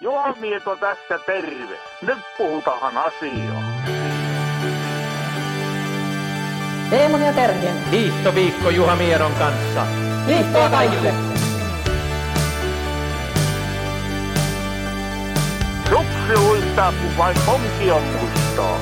Juha Mieto tässä terve. Nyt puhutaan asiaa. Teemun ja Terhien. Hiihtoviikko Juha Mieron kanssa. Hiihtoa kaikille! Suksi luistaa, kun vain on mustaa.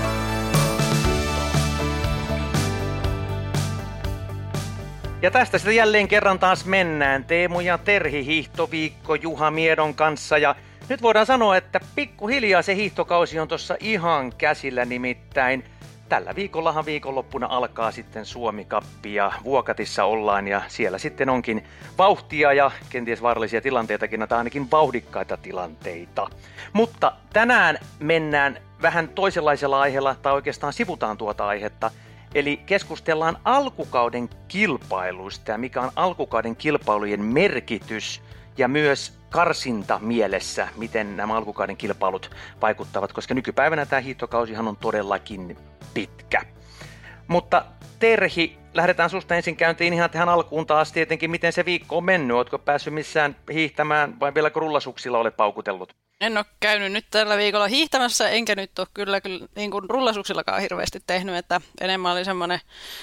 Ja tästä sitten jälleen kerran taas mennään. Teemu ja Terhi hiihtoviikko Juha Miedon kanssa. Ja nyt voidaan sanoa, että pikkuhiljaa se hiihtokausi on tuossa ihan käsillä nimittäin. Tällä viikollahan viikonloppuna alkaa sitten Suomi-kappi ja Vuokatissa ollaan ja siellä sitten onkin vauhtia ja kenties vaarallisia tilanteitakin, tai ainakin vauhdikkaita tilanteita. Mutta tänään mennään vähän toisenlaisella aiheella, tai oikeastaan sivutaan tuota aihetta, Eli keskustellaan alkukauden kilpailuista ja mikä on alkukauden kilpailujen merkitys ja myös karsinta mielessä, miten nämä alkukauden kilpailut vaikuttavat, koska nykypäivänä tämä hiihtokausihan on todellakin pitkä. Mutta Terhi, lähdetään susta ensin käyntiin ihan tähän alkuun taas tietenkin, miten se viikko on mennyt. Oletko päässyt missään hiihtämään vai vieläkö rullasuksilla olet paukutellut? En ole käynyt nyt tällä viikolla hiihtämässä, enkä nyt ole kyllä, kyllä niin kuin rullasuksillakaan hirveästi tehnyt, että enemmän oli semmoinen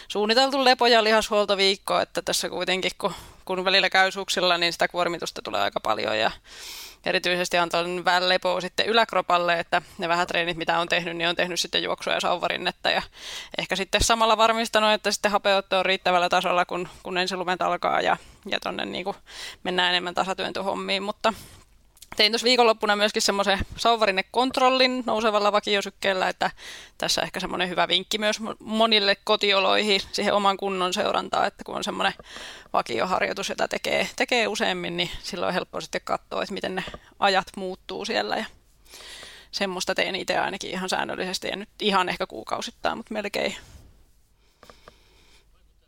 suunniteltu lepo- ja lihashuoltoviikko, että tässä kuitenkin kun, kun välillä käy suksilla, niin sitä kuormitusta tulee aika paljon ja erityisesti antanut vähän lepoa sitten yläkropalle, että ne vähän treenit, mitä on tehnyt, niin on tehnyt sitten juoksua ja sauvarinnetta ja ehkä sitten samalla varmistanut, että sitten hapeutto on riittävällä tasolla, kun, kun ensilumet alkaa ja, ja tonne niin mennään enemmän tasatyöntöhommiin, mutta tein tuossa viikonloppuna myöskin semmoisen sauvarinekontrollin nousevalla vakiosykkeellä, että tässä ehkä semmoinen hyvä vinkki myös monille kotioloihin siihen oman kunnon seurantaa, että kun on semmoinen vakioharjoitus, jota tekee, tekee useammin, niin silloin on helppo sitten katsoa, että miten ne ajat muuttuu siellä. Ja semmoista teen itse ainakin ihan säännöllisesti. Ja nyt ihan ehkä kuukausittain, mutta melkein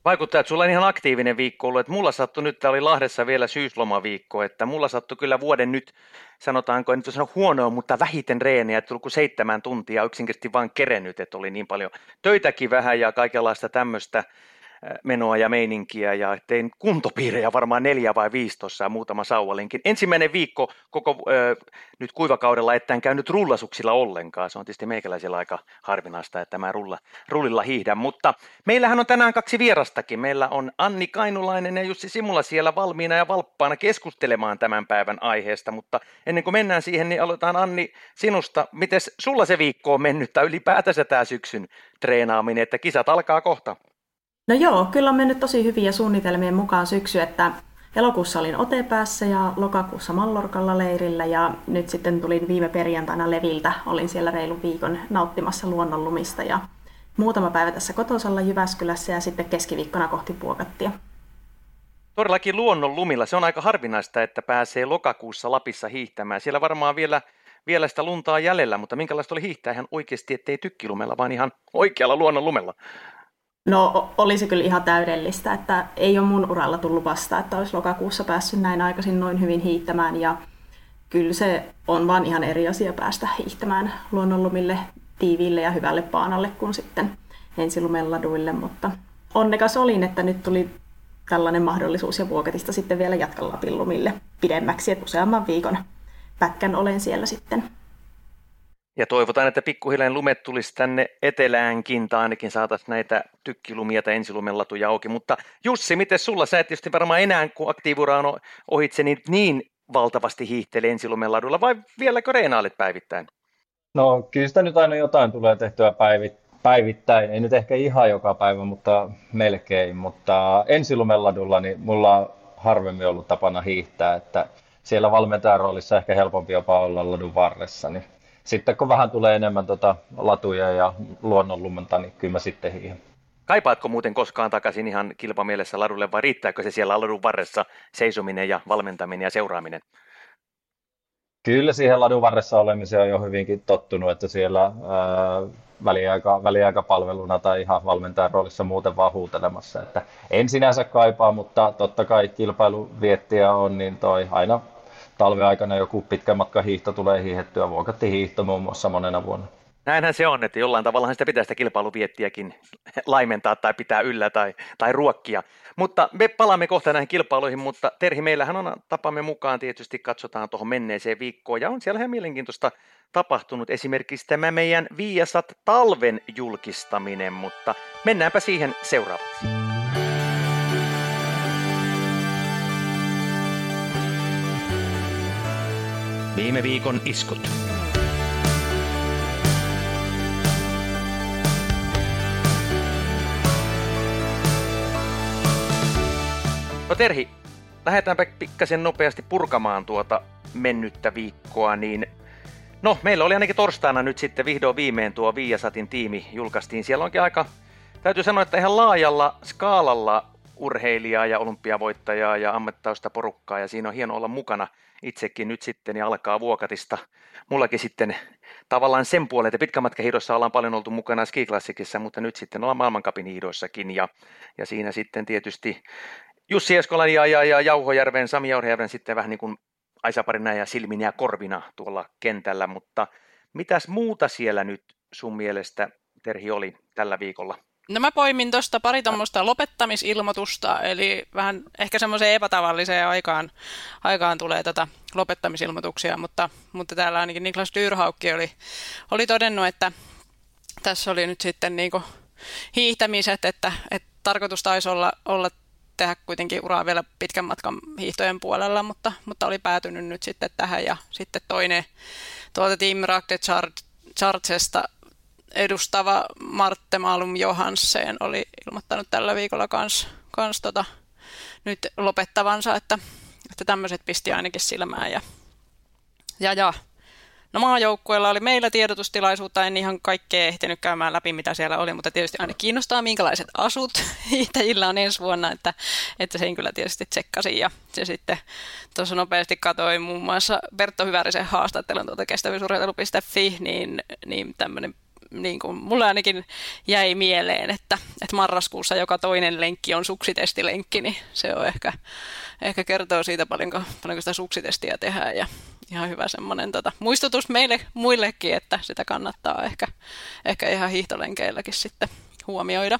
Vaikuttaa, että sulla on ihan aktiivinen viikko ollut. Että mulla sattui nyt, tämä oli Lahdessa vielä syyslomaviikko, että mulla sattui kyllä vuoden nyt, sanotaanko, en nyt sano huonoa, mutta vähiten reeniä, että tullut seitsemän tuntia yksinkertaisesti vaan kerennyt, että oli niin paljon töitäkin vähän ja kaikenlaista tämmöistä menoa ja meininkiä ja tein kuntopiirejä varmaan neljä vai viisi tuossa ja muutama sauvalinkin. Ensimmäinen viikko koko ö, nyt kuivakaudella, että en käynyt rullasuksilla ollenkaan. Se on tietysti meikäläisellä aika harvinaista, että mä rulla, rullilla hiihdän. Mutta meillähän on tänään kaksi vierastakin. Meillä on Anni Kainulainen ja Jussi Simula siellä valmiina ja valppaana keskustelemaan tämän päivän aiheesta. Mutta ennen kuin mennään siihen, niin aloitetaan Anni sinusta. Miten sulla se viikko on mennyt tai ylipäätänsä tämä syksyn treenaaminen, että kisat alkaa kohta? No joo, kyllä on mennyt tosi hyviä suunnitelmien mukaan syksy, että elokuussa olin Otepäässä ja lokakuussa Mallorkalla leirillä ja nyt sitten tulin viime perjantaina Leviltä. Olin siellä reilun viikon nauttimassa luonnonlumista ja muutama päivä tässä kotosalla Jyväskylässä ja sitten keskiviikkona kohti Puokattia. Todellakin luonnon lumilla. Se on aika harvinaista, että pääsee lokakuussa Lapissa hiihtämään. Siellä varmaan vielä, vielä sitä luntaa jäljellä, mutta minkälaista oli hiihtää ihan oikeasti, ettei tykkilumella, vaan ihan oikealla luonnon lumella? No olisi kyllä ihan täydellistä, että ei ole mun uralla tullut vasta, että olisi lokakuussa päässyt näin aikaisin noin hyvin hiihtämään. Ja kyllä se on vaan ihan eri asia päästä hiihtämään luonnonlumille tiiviille ja hyvälle paanalle kuin sitten ensilumeladuille, mutta onnekas olin, että nyt tuli tällainen mahdollisuus ja vuokatista sitten vielä jatkan Lapin lumille pidemmäksi, että useamman viikon pätkän olen siellä sitten ja toivotaan, että pikkuhiljaa lumet tulisi tänne eteläänkin, tai ainakin saataisiin näitä tykkilumia tai ensilumellatuja auki. Mutta Jussi, miten sulla? Sä et tietysti varmaan enää, kun aktiivura on ohitse, niin, niin valtavasti hiihtele ensilumeladulla, vai vieläkö reenaalit päivittäin? No kyllä sitä nyt aina jotain tulee tehtyä päivittäin. Ei nyt ehkä ihan joka päivä, mutta melkein. Mutta ensilumeladulla niin mulla on harvemmin ollut tapana hiihtää, että siellä valmentajan roolissa ehkä helpompi jopa olla ladun varressa, niin sitten kun vähän tulee enemmän tota latuja ja luonnonlumenta, niin kyllä mä sitten hiihän. Kaipaatko muuten koskaan takaisin ihan kilpamielessä ladulle vai riittääkö se siellä ladun varressa seisominen ja valmentaminen ja seuraaminen? Kyllä siihen ladun varressa olemiseen on jo hyvinkin tottunut, että siellä ää, väliaika, väliaikapalveluna tai ihan valmentajan roolissa muuten vaan huutelemassa. Että en sinänsä kaipaa, mutta totta kai kilpailuviettiä on, niin toi aina talven aikana joku pitkä matka hiihto tulee hiihettyä, vuokatti hiihto muun muassa monena vuonna. Näinhän se on, että jollain tavalla sitä pitää sitä kilpailuviettiäkin laimentaa tai pitää yllä tai, tai ruokkia. Mutta me palaamme kohta näihin kilpailuihin, mutta Terhi, meillähän on tapamme mukaan tietysti katsotaan tuohon menneeseen viikkoon ja on siellä ihan mielenkiintoista tapahtunut esimerkiksi tämä meidän Viasat talven julkistaminen, mutta mennäänpä siihen seuraavaksi. Viime viikon iskut. No Terhi, lähdetäänpä pikkasen nopeasti purkamaan tuota mennyttä viikkoa, niin no meillä oli ainakin torstaina nyt sitten vihdoin viimein tuo Viasatin tiimi julkaistiin. Siellä onkin aika, täytyy sanoa, että ihan laajalla skaalalla urheilijaa ja olympiavoittajaa ja ammattausta porukkaa ja siinä on hieno olla mukana itsekin nyt sitten ja alkaa Vuokatista. Mullakin sitten tavallaan sen puolen, että pitkämatkahiidossa ollaan paljon oltu mukana skiklassikissa, mutta nyt sitten ollaan maailmankapin hiidoissakin ja, ja siinä sitten tietysti Jussi Eskolan ja, ja, ja Jauhojärven, Sami Jauhojärven sitten vähän niin kuin Aisaparina ja silminä ja korvina tuolla kentällä, mutta mitäs muuta siellä nyt sun mielestä, Terhi, oli tällä viikolla? No mä poimin tuosta pari tuommoista lopettamisilmoitusta, eli vähän ehkä semmoiseen epätavalliseen aikaan, aikaan tulee tätä lopettamisilmoituksia, mutta, mutta täällä ainakin Niklas Dyrhaukki oli, oli todennut, että tässä oli nyt sitten niinku hiihtämiset, että, että tarkoitus taisi olla, olla tehdä kuitenkin uraa vielä pitkän matkan hiihtojen puolella, mutta, mutta oli päätynyt nyt sitten tähän. Ja sitten toinen tuolta Team Rock Chartsesta edustava Martte Malum Johansen oli ilmoittanut tällä viikolla kans, kans tota, nyt lopettavansa, että, että tämmöiset pisti ainakin silmään. Ja, ja, ja No maajoukkueella oli meillä tiedotustilaisuutta, en ihan kaikkea ehtinyt käymään läpi, mitä siellä oli, mutta tietysti aina kiinnostaa, minkälaiset asut hiihtäjillä on ensi vuonna, että, että sen kyllä tietysti tsekkasin. Ja se sitten tuossa nopeasti katoi muun muassa Bertto Hyvärisen haastattelun tuolta kestävyysurheilu.fi, niin, niin tämmöinen niin kuin mulle ainakin jäi mieleen, että, että marraskuussa joka toinen lenkki on suksitestilenkki, niin se on ehkä, ehkä kertoo siitä paljonko, paljonko sitä suksitestiä tehdään ja ihan hyvä semmoinen tota, muistutus meille muillekin, että sitä kannattaa ehkä, ehkä ihan hiihtolenkeilläkin sitten huomioida.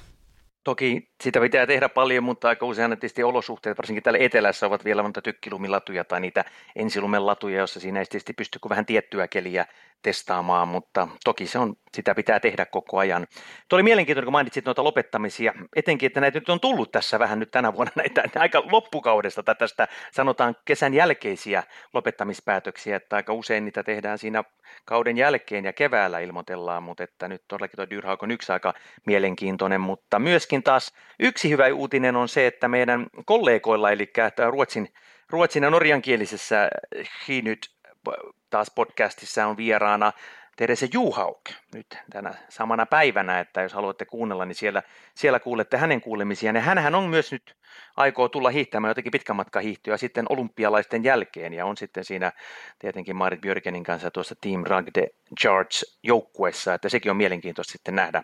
Toki sitä pitää tehdä paljon, mutta aika usein tietysti olosuhteet, varsinkin täällä etelässä, ovat vielä monta tykkilumilatuja tai niitä ensilumelatuja, joissa siinä ei tietysti pysty kuin vähän tiettyä keliä testaamaan, mutta toki se on, sitä pitää tehdä koko ajan. Tuo oli mielenkiintoinen, kun mainitsit noita lopettamisia, etenkin, että näitä nyt on tullut tässä vähän nyt tänä vuonna näitä aika loppukaudesta tai tästä sanotaan kesän jälkeisiä lopettamispäätöksiä, että aika usein niitä tehdään siinä kauden jälkeen ja keväällä ilmoitellaan, mutta että nyt todellakin tuo Dyrhauk on yksi aika mielenkiintoinen, mutta myöskin taas yksi hyvä uutinen on se, että meidän kollegoilla, eli Ruotsin, Ruotsin ja norjankielisessä Hinyt taas podcastissa on vieraana Terese Juhauk nyt tänä samana päivänä, että jos haluatte kuunnella, niin siellä, siellä kuulette hänen kuulemisiaan. Ja hänhän on myös nyt aikoo tulla hiihtämään jotenkin pitkän matkan hiihtyä sitten olympialaisten jälkeen, ja on sitten siinä tietenkin Marit Björkenin kanssa tuossa Team Ragde Charge joukkuessa, että sekin on mielenkiintoista sitten nähdä,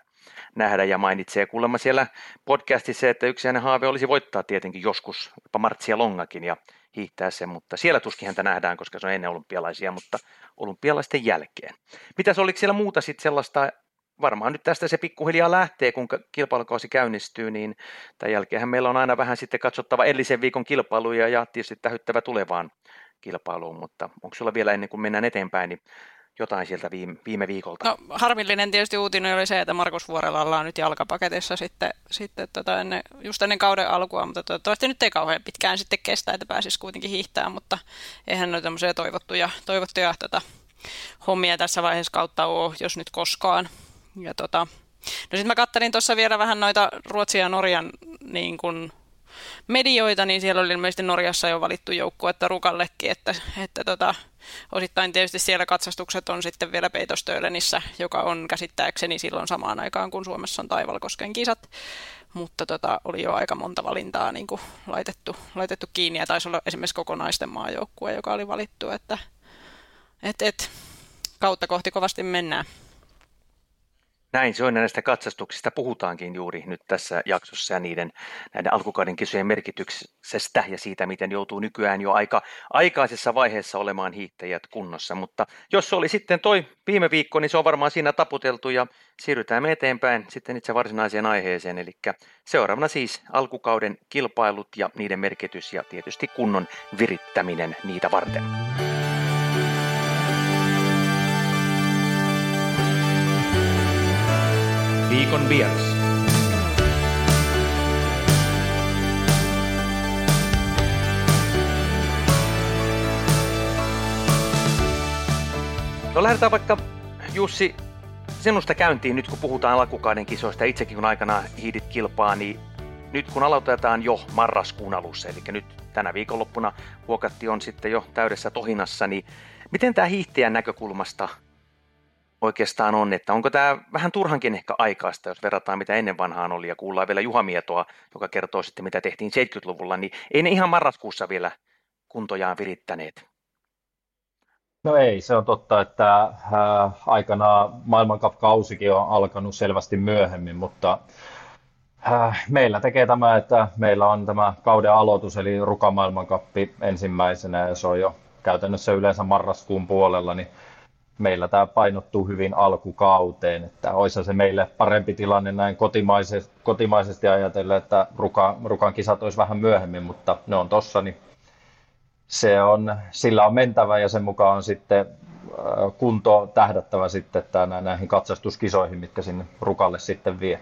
nähdä. Ja mainitsee kuulemma siellä podcastissa, että yksi hänen haave olisi voittaa tietenkin joskus jopa Martsia Longakin, ja hiihtää sen, mutta siellä tuskin häntä nähdään, koska se on ennen olympialaisia, mutta olympialaisten jälkeen. Mitäs oliko siellä muuta sitten sellaista, varmaan nyt tästä se pikkuhiljaa lähtee, kun kilpailukausi käynnistyy, niin tämän jälkeen meillä on aina vähän sitten katsottava edellisen viikon kilpailuja ja tietysti tähyttävä tulevaan kilpailuun, mutta onko sulla vielä ennen kuin mennään eteenpäin, niin jotain sieltä viime, viime viikolta? No, harmillinen tietysti uutinen oli se, että Markus Vuorella ollaan nyt jalkapaketissa sitten, sitten tota ennen, just ennen kauden alkua, mutta toivottavasti nyt ei kauhean pitkään sitten kestä, että pääsisi kuitenkin hiihtää, mutta eihän noita tämmöisiä toivottuja, toivottuja tota, hommia tässä vaiheessa kautta ole, jos nyt koskaan. Ja tota, no sitten mä kattelin tuossa vielä vähän noita Ruotsia ja Norjan niin kun medioita, niin siellä oli ilmeisesti Norjassa jo valittu että Rukallekin, että, että tota, osittain tietysti siellä katsastukset on sitten vielä Peitostöölenissä, joka on käsittääkseni silloin samaan aikaan, kun Suomessa on Taivalkosken kisat, mutta tota, oli jo aika monta valintaa niin kuin laitettu, laitettu kiinni, ja taisi olla esimerkiksi kokonaisten maajoukkue, joka oli valittu, että et, et, kautta kohti kovasti mennään. Näin se on ja näistä katsastuksista puhutaankin juuri nyt tässä jaksossa ja niiden näiden alkukauden kisojen merkityksestä ja siitä, miten joutuu nykyään jo aika aikaisessa vaiheessa olemaan hiittäjät kunnossa. Mutta jos se oli sitten toi viime viikko, niin se on varmaan siinä taputeltu ja siirrytään me eteenpäin sitten itse varsinaiseen aiheeseen. Eli seuraavana siis alkukauden kilpailut ja niiden merkitys ja tietysti kunnon virittäminen niitä varten. Viikon vieras. No lähdetään vaikka Jussi sinusta käyntiin nyt kun puhutaan alkukauden kisoista. Itsekin kun aikana hiidit kilpaa, niin nyt kun aloitetaan jo marraskuun alussa, eli nyt tänä viikonloppuna vuokatti on sitten jo täydessä tohinassa, niin miten tämä hiihtäjän näkökulmasta oikeastaan on, että onko tämä vähän turhankin ehkä aikaista, jos verrataan mitä ennen vanhaan oli ja kuullaan vielä Juha Mietoa, joka kertoo sitten mitä tehtiin 70-luvulla, niin ei ne ihan marraskuussa vielä kuntojaan virittäneet. No ei, se on totta, että äh, aikanaan maailmankap-kausikin on alkanut selvästi myöhemmin, mutta äh, meillä tekee tämä, että meillä on tämä kauden aloitus, eli Ruka maailmankappi ensimmäisenä, ja se on jo käytännössä yleensä marraskuun puolella, niin meillä tämä painottuu hyvin alkukauteen, että olisi se meille parempi tilanne näin kotimaisesti, kotimaisesti ajatellen, että Ruka, Rukan kisat olisi vähän myöhemmin, mutta ne on tossa, niin se on, sillä on mentävä ja sen mukaan on sitten äh, kunto tähdättävä sitten että näihin katsastuskisoihin, mitkä sinne Rukalle sitten vie.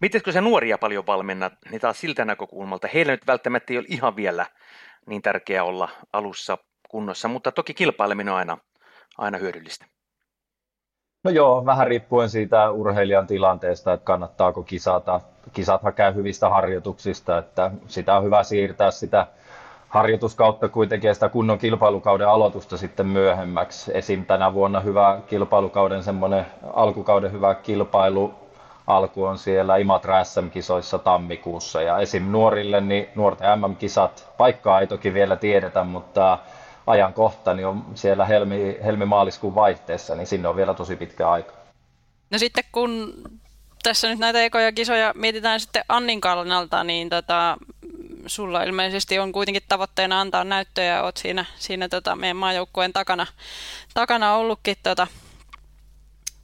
Miten kun se nuoria paljon valmenna, niin taas siltä näkökulmalta, heillä nyt välttämättä ei ole ihan vielä niin tärkeää olla alussa kunnossa, mutta toki kilpaileminen on aina aina hyödyllistä? No joo, vähän riippuen siitä urheilijan tilanteesta, että kannattaako kisata. Kisathan käy hyvistä harjoituksista, että sitä on hyvä siirtää sitä harjoituskautta kuitenkin ja sitä kunnon kilpailukauden aloitusta sitten myöhemmäksi. Esim. tänä vuonna hyvä kilpailukauden semmoinen alkukauden hyvä kilpailu alku on siellä Imatra SM-kisoissa tammikuussa ja esim. nuorille niin nuorten MM-kisat, paikkaa ei toki vielä tiedetä, mutta ajankohta niin on siellä helmi, helmi-maaliskuun vaihteessa, niin sinne on vielä tosi pitkä aika. No sitten kun tässä nyt näitä ekoja kisoja mietitään sitten Annin kannalta, niin tota, sulla ilmeisesti on kuitenkin tavoitteena antaa näyttöjä, olet siinä, siinä tota meidän maajoukkueen takana, takana ollutkin tota,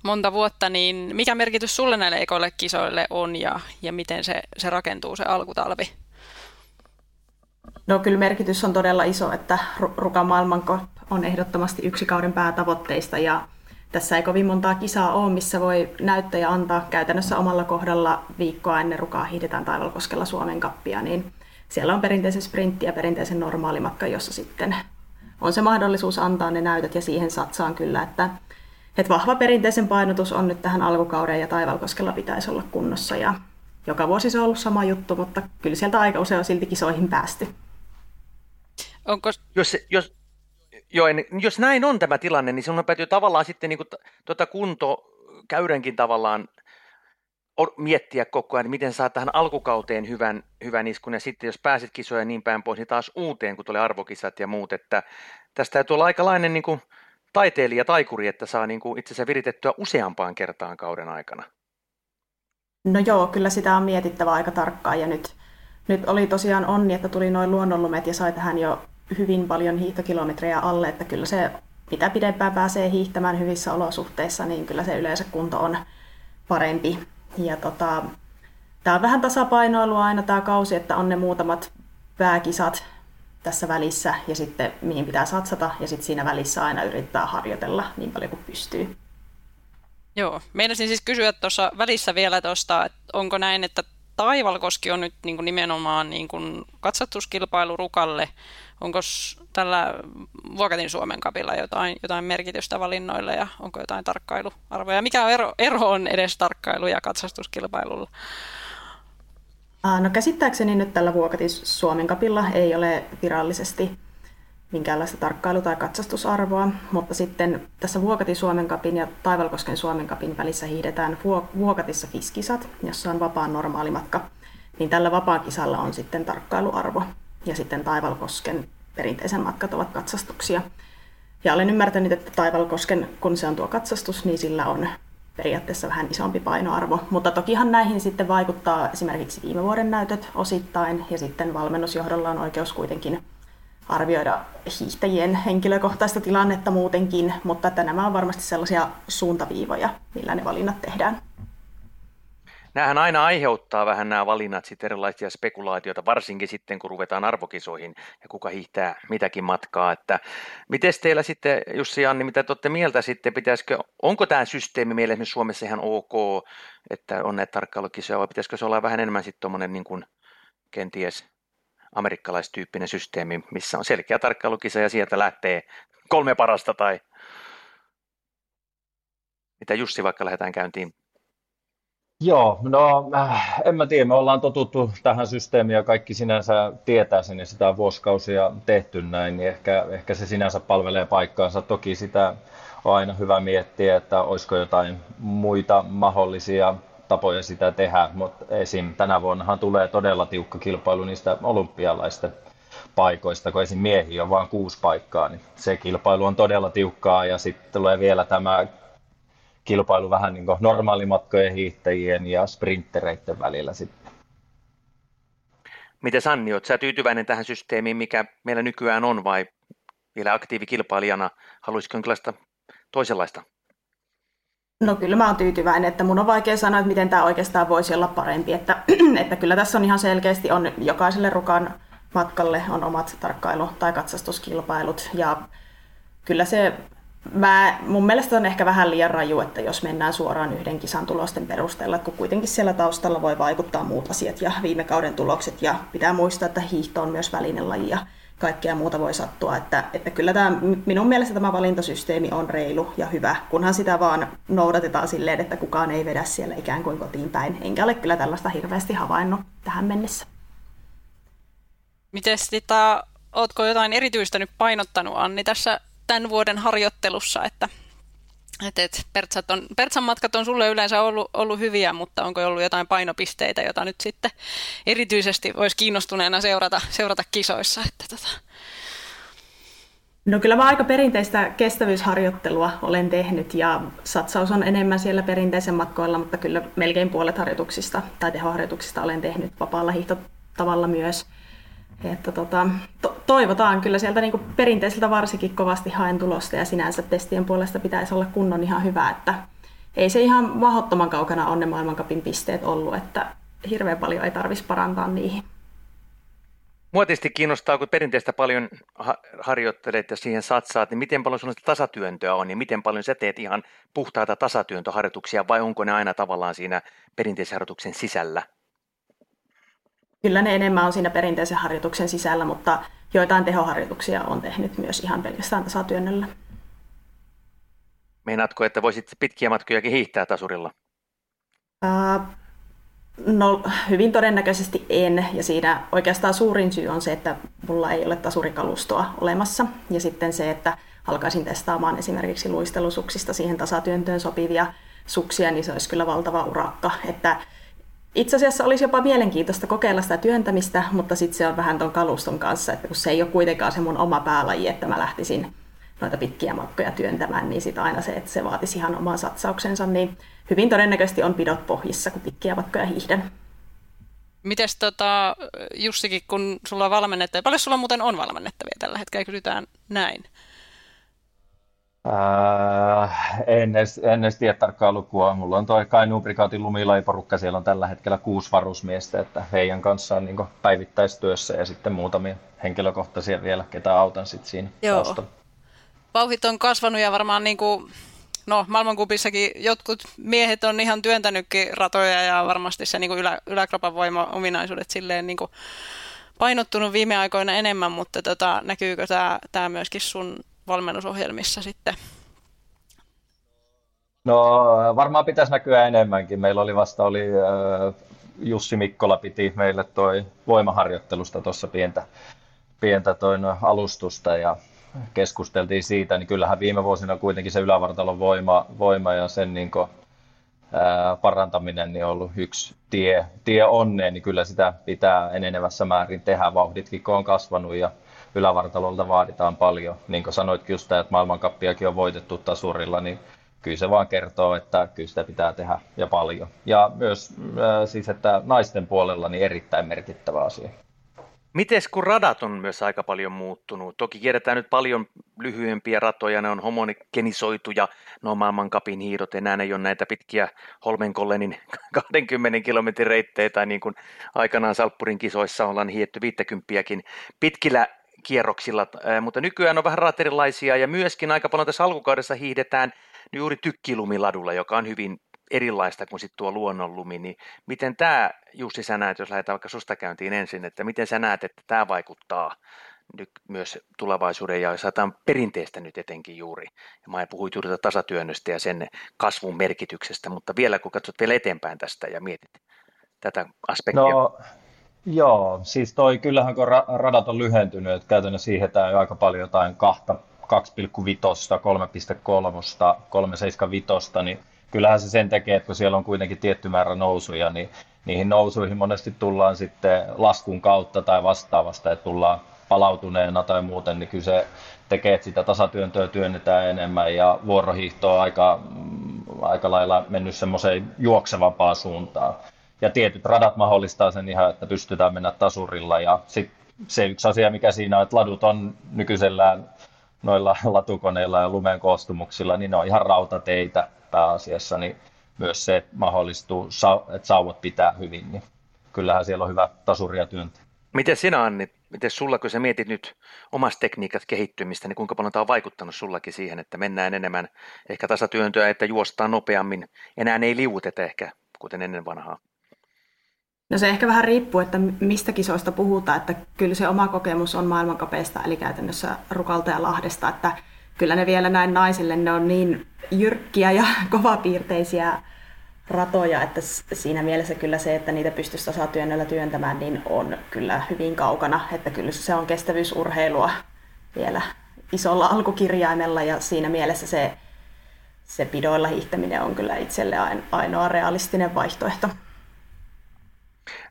monta vuotta, niin mikä merkitys sulle näille ekoille kisoille on ja, ja miten se, se rakentuu se alkutalvi? No kyllä merkitys on todella iso, että Rukan maailmanko on ehdottomasti yksi kauden päätavoitteista ja tässä ei kovin montaa kisaa ole, missä voi näyttäjä antaa käytännössä omalla kohdalla viikkoa ennen rukaa hiidetään Taivalkoskella Suomen kappia, niin siellä on perinteisen sprintti ja perinteisen normaalimatka, jossa sitten on se mahdollisuus antaa ne näytöt ja siihen satsaan kyllä, että, että vahva perinteisen painotus on nyt tähän alkukauden ja Taivalkoskella pitäisi olla kunnossa ja joka vuosi se on ollut sama juttu, mutta kyllä sieltä aika usein on silti kisoihin päästy. Onko... Jos, jos, joo, jos näin on tämä tilanne, niin sinun täytyy tavallaan sitten niin kuin, tuota kunto käydänkin tavallaan miettiä koko ajan, miten saa tähän alkukauteen hyvän, hyvän iskun, ja sitten jos pääset kisoja niin päin pois, niin taas uuteen, kun tulee arvokisat ja muut, että tästä täytyy olla aikalainen niin kuin taiteilija, taikuri, että saa niin kuin itse asiassa viritettyä useampaan kertaan kauden aikana. No joo, kyllä sitä on mietittävä aika tarkkaan, ja nyt, nyt oli tosiaan onni, että tuli noin luonnonlumet, ja sai tähän jo hyvin paljon hiihtokilometrejä alle, että kyllä se mitä pidempään pääsee hiihtämään hyvissä olosuhteissa, niin kyllä se yleensä kunto on parempi. Ja tota, tämä on vähän tasapainoilua aina tämä kausi, että on ne muutamat pääkisat tässä välissä ja sitten mihin pitää satsata ja sitten siinä välissä aina yrittää harjoitella niin paljon kuin pystyy. Joo, meinasin siis kysyä tuossa välissä vielä tuosta, että onko näin, että Taivalkoski on nyt niin kuin nimenomaan niin kuin katsastuskilpailu Rukalle. Onko tällä Vuokatin Suomen kapilla jotain, jotain merkitystä valinnoille ja onko jotain tarkkailuarvoja? Mikä ero, ero on edes tarkkailu- ja katsastuskilpailulla? No käsittääkseni nyt tällä Vuokatin Suomen kapilla ei ole virallisesti minkäänlaista tarkkailu- tai katsastusarvoa, mutta sitten tässä Vuokatin Suomen kapin ja Taivalkosken Suomen kapin välissä hiidetään Vuokatissa fiskisat, jossa on vapaan normaali matka, niin tällä vapaakisalla on sitten tarkkailuarvo ja sitten Taivalkosken perinteisen matkat ovat katsastuksia. Ja olen ymmärtänyt, että Taivalkosken, kun se on tuo katsastus, niin sillä on periaatteessa vähän isompi painoarvo. Mutta tokihan näihin sitten vaikuttaa esimerkiksi viime vuoden näytöt osittain ja sitten valmennusjohdolla on oikeus kuitenkin arvioida hiihtäjien henkilökohtaista tilannetta muutenkin, mutta että nämä on varmasti sellaisia suuntaviivoja, millä ne valinnat tehdään. Nämähän aina aiheuttaa vähän nämä valinnat sitten erilaisia spekulaatioita, varsinkin sitten kun ruvetaan arvokisoihin ja kuka hiihtää mitäkin matkaa. Että miten teillä sitten, Jussi ja Anni, mitä te olette mieltä sitten, pitäisikö, onko tämä systeemi meillä esimerkiksi Suomessa ihan ok, että on näitä tarkkailukisoja, vai pitäisikö se olla vähän enemmän sitten tuommoinen niin kuin kenties amerikkalaistyyppinen systeemi, missä on selkeä tarkkailukisa ja sieltä lähtee kolme parasta tai mitä Jussi vaikka lähdetään käyntiin Joo, no äh, en mä tiedä, me ollaan totuttu tähän systeemiin ja kaikki sinänsä tietää sen ja sitä on vuosikausia tehty näin, niin ehkä, ehkä se sinänsä palvelee paikkaansa. Toki sitä on aina hyvä miettiä, että olisiko jotain muita mahdollisia tapoja sitä tehdä, mutta esim. tänä vuonnahan tulee todella tiukka kilpailu niistä olympialaisten paikoista, kun esim. miehiä on vain kuusi paikkaa, niin se kilpailu on todella tiukkaa ja sitten tulee vielä tämä kilpailu vähän niin kuin normaalimatkojen hiihtäjien ja sprinttereiden välillä sitten. Miten Sanni, oletko sä tyytyväinen tähän systeemiin, mikä meillä nykyään on, vai vielä aktiivikilpailijana haluaisitko jonkinlaista toisenlaista? No kyllä mä oon tyytyväinen, että mun on vaikea sanoa, että miten tämä oikeastaan voisi olla parempi. Että, että kyllä tässä on ihan selkeästi, on jokaiselle rukan matkalle on omat tarkkailu- tai katsastuskilpailut. Ja kyllä se Mä, mun mielestä on ehkä vähän liian raju, että jos mennään suoraan yhden kisan tulosten perusteella, kun kuitenkin siellä taustalla voi vaikuttaa muut asiat ja viime kauden tulokset. Ja pitää muistaa, että hiihto on myös välinelaji ja kaikkea muuta voi sattua. Että, että kyllä tämä, minun mielestä tämä valintasysteemi on reilu ja hyvä, kunhan sitä vaan noudatetaan silleen, että kukaan ei vedä siellä ikään kuin kotiin päin. Enkä ole kyllä tällaista hirveästi havainnut tähän mennessä. Miten sitä, ootko jotain erityistä nyt painottanut Anni tässä tämän vuoden harjoittelussa, että et, et Pertsat on, Pertsan matkat on sulle yleensä ollut, ollut hyviä, mutta onko ollut jotain painopisteitä, joita nyt sitten erityisesti olisi kiinnostuneena seurata, seurata kisoissa? Että tota. No kyllä mä aika perinteistä kestävyysharjoittelua olen tehnyt ja satsaus on enemmän siellä perinteisen matkoilla, mutta kyllä melkein puolet harjoituksista tai tehoharjoituksista olen tehnyt vapaalla hiihtotavalla myös. Että tota, to- toivotaan kyllä sieltä niin perinteiseltä varsinkin kovasti haen tulosta ja sinänsä testien puolesta pitäisi olla kunnon ihan hyvä, että ei se ihan mahdottoman kaukana on ne maailmankapin pisteet ollut, että hirveän paljon ei tarvitsisi parantaa niihin. Mua tietysti kiinnostaa, kun perinteistä paljon ha- harjoittelet ja siihen satsaat, niin miten paljon sinulla tasatyöntöä on ja miten paljon sä teet ihan puhtaita tasatyöntöharjoituksia vai onko ne aina tavallaan siinä perinteisen harjoituksen sisällä? Kyllä ne enemmän on siinä perinteisen harjoituksen sisällä, mutta joitain tehoharjoituksia on tehnyt myös ihan pelkästään tasatyönnöllä. Meinaatko, että voisit pitkiä matkojakin hiihtää tasurilla? Uh, no hyvin todennäköisesti en, ja siinä oikeastaan suurin syy on se, että mulla ei ole tasurikalustoa olemassa, ja sitten se, että alkaisin testaamaan esimerkiksi luistelusuksista siihen tasatyöntöön sopivia suksia, niin se olisi kyllä valtava urakka, että itse asiassa olisi jopa mielenkiintoista kokeilla sitä työntämistä, mutta sitten se on vähän tuon kaluston kanssa, että kun se ei ole kuitenkaan se mun oma päälaji, että mä lähtisin noita pitkiä matkoja työntämään, niin sitten aina se, että se vaatisi ihan oman satsauksensa, niin hyvin todennäköisesti on pidot pohjissa, kun pitkiä matkoja hiihdän. Mites tota, Jussikin, kun sulla on valmennettavia, paljon sulla muuten on valmennettavia tällä hetkellä, kysytään näin? Äh, en, edes, en edes tiedä tarkkaa lukua. Mulla on toi Kainuun prikaatin lumilaiporukka, siellä on tällä hetkellä kuusi varusmiestä, että heidän kanssaan niin päivittäistyössä ja sitten muutamia henkilökohtaisia vielä, ketä autan sitten siinä Joo. taustalla. Vauhit on kasvanut ja varmaan niin kuin, no, maailmankupissakin jotkut miehet on ihan työntänytkin ratoja ja varmasti se niin kuin ylä, yläkropan voima-ominaisuudet silleen niin kuin painottunut viime aikoina enemmän, mutta tota, näkyykö tämä, tämä myöskin sun valmennusohjelmissa sitten? No varmaan pitäisi näkyä enemmänkin. Meillä oli vasta oli äh, Jussi Mikkola piti meille toi voimaharjoittelusta tuossa pientä, pientä toin alustusta ja keskusteltiin siitä, niin kyllähän viime vuosina kuitenkin se ylävartalon voima, voima ja sen niin kuin, ää, parantaminen niin on ollut yksi tie, tie onneen, niin kyllä sitä pitää enenevässä määrin tehdä. Vauhditkin on kasvanut ja ylävartalolta vaaditaan paljon. Niin kuin sanoit just, että maailmankappiakin on voitettu tasurilla, niin kyllä se vaan kertoo, että kyllä sitä pitää tehdä ja paljon. Ja myös äh, siis, että naisten puolella niin erittäin merkittävä asia. Mites kun radat on myös aika paljon muuttunut? Toki tiedetään nyt paljon lyhyempiä ratoja, ne on homogenisoituja, no maailmankapin hiidot, enää ei ole näitä pitkiä Holmenkollenin 20 kilometrin reittejä, tai niin kuin aikanaan Salppurin kisoissa ollaan hietty 50 pitkillä kierroksilla, mutta nykyään on vähän radat erilaisia, ja myöskin aika paljon tässä alkukaudessa hiihdetään juuri tykkilumiladulla, joka on hyvin erilaista kuin sitten tuo luonnonlumi, niin miten tämä, Jussi, sä näet, jos lähdetään vaikka susta käyntiin ensin, että miten sä näet, että tämä vaikuttaa nyt myös tulevaisuuden ja jos ajatellaan perinteistä nyt etenkin juuri. Ja mä puhuin juuri tasatyönnöstä ja sen kasvun merkityksestä, mutta vielä kun katsot vielä eteenpäin tästä ja mietit tätä aspektia. No, joo, siis toi kyllähän kun radat on lyhentynyt, että käytännössä siihetään jo aika paljon jotain 2,5, 3,3, 375, niin kyllähän se sen tekee, että kun siellä on kuitenkin tietty määrä nousuja, niin niihin nousuihin monesti tullaan sitten laskun kautta tai vastaavasta, että tullaan palautuneena tai muuten, niin kyllä se tekee, että sitä tasatyöntöä työnnetään enemmän ja vuorohiihto on aika, mm, aika lailla mennyt semmoiseen juoksevampaan suuntaan. Ja tietyt radat mahdollistaa sen ihan, että pystytään mennä tasurilla ja sitten se yksi asia, mikä siinä on, että ladut on nykyisellään noilla latukoneilla ja lumen koostumuksilla, niin ne on ihan rautateitä, pääasiassa, niin myös se mahdollistuu, että sauvat pitää hyvin, niin kyllähän siellä on hyvä tasuria työntä. Miten sinä Anni, miten sulla, kun sä mietit nyt omasta tekniikat kehittymistä, niin kuinka paljon tämä on vaikuttanut sullakin siihen, että mennään enemmän ehkä tasatyöntöä, että juostaan nopeammin, enää ei liuuteta ehkä, kuten ennen vanhaa? No se ehkä vähän riippuu, että mistä kisoista puhutaan, että kyllä se oma kokemus on maailmankapeista, eli käytännössä Rukalta ja Lahdesta, että kyllä ne vielä näin naisille, ne on niin jyrkkiä ja kovapiirteisiä ratoja, että siinä mielessä kyllä se, että niitä pystyisi tasatyönnöllä työntämään, niin on kyllä hyvin kaukana, että kyllä se on kestävyysurheilua vielä isolla alkukirjaimella ja siinä mielessä se, se pidoilla hiihtäminen on kyllä itselle ainoa realistinen vaihtoehto.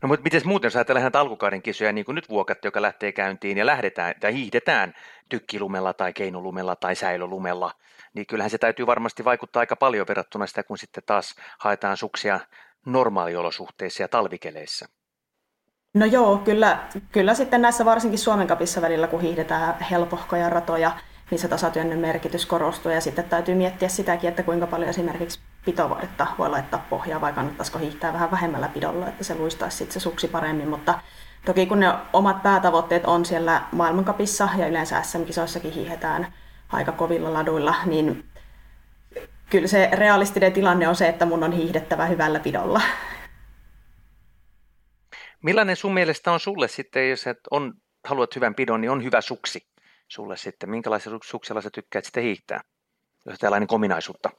No mutta miten muuten, jos ajatellaan näitä alkukauden kisoja, niin kuin nyt vuokatte, joka lähtee käyntiin ja lähdetään tai hiihdetään tykkilumella tai keinolumella tai säilölumella, niin kyllähän se täytyy varmasti vaikuttaa aika paljon verrattuna sitä, kun sitten taas haetaan suksia normaaliolosuhteissa ja talvikeleissä. No joo, kyllä, kyllä sitten näissä varsinkin Suomen kapissa välillä, kun hiihdetään helpohkoja ratoja, niin se tasatyönnön merkitys korostuu ja sitten täytyy miettiä sitäkin, että kuinka paljon esimerkiksi pitovuodetta voi laittaa pohjaa vai kannattaisiko hiihtää vähän vähemmällä pidolla, että se luistaisi sitten se suksi paremmin, mutta toki kun ne omat päätavoitteet on siellä maailmankapissa ja yleensä SM-kisoissakin hiihetään aika kovilla laduilla, niin kyllä se realistinen tilanne on se, että mun on hiihdettävä hyvällä pidolla. Millainen sun mielestä on sulle sitten, jos et on, haluat hyvän pidon, niin on hyvä suksi sulle sitten? Minkälaisella suksella sä tykkäät sitten hiihtää, jos tällainen kominaisuutta?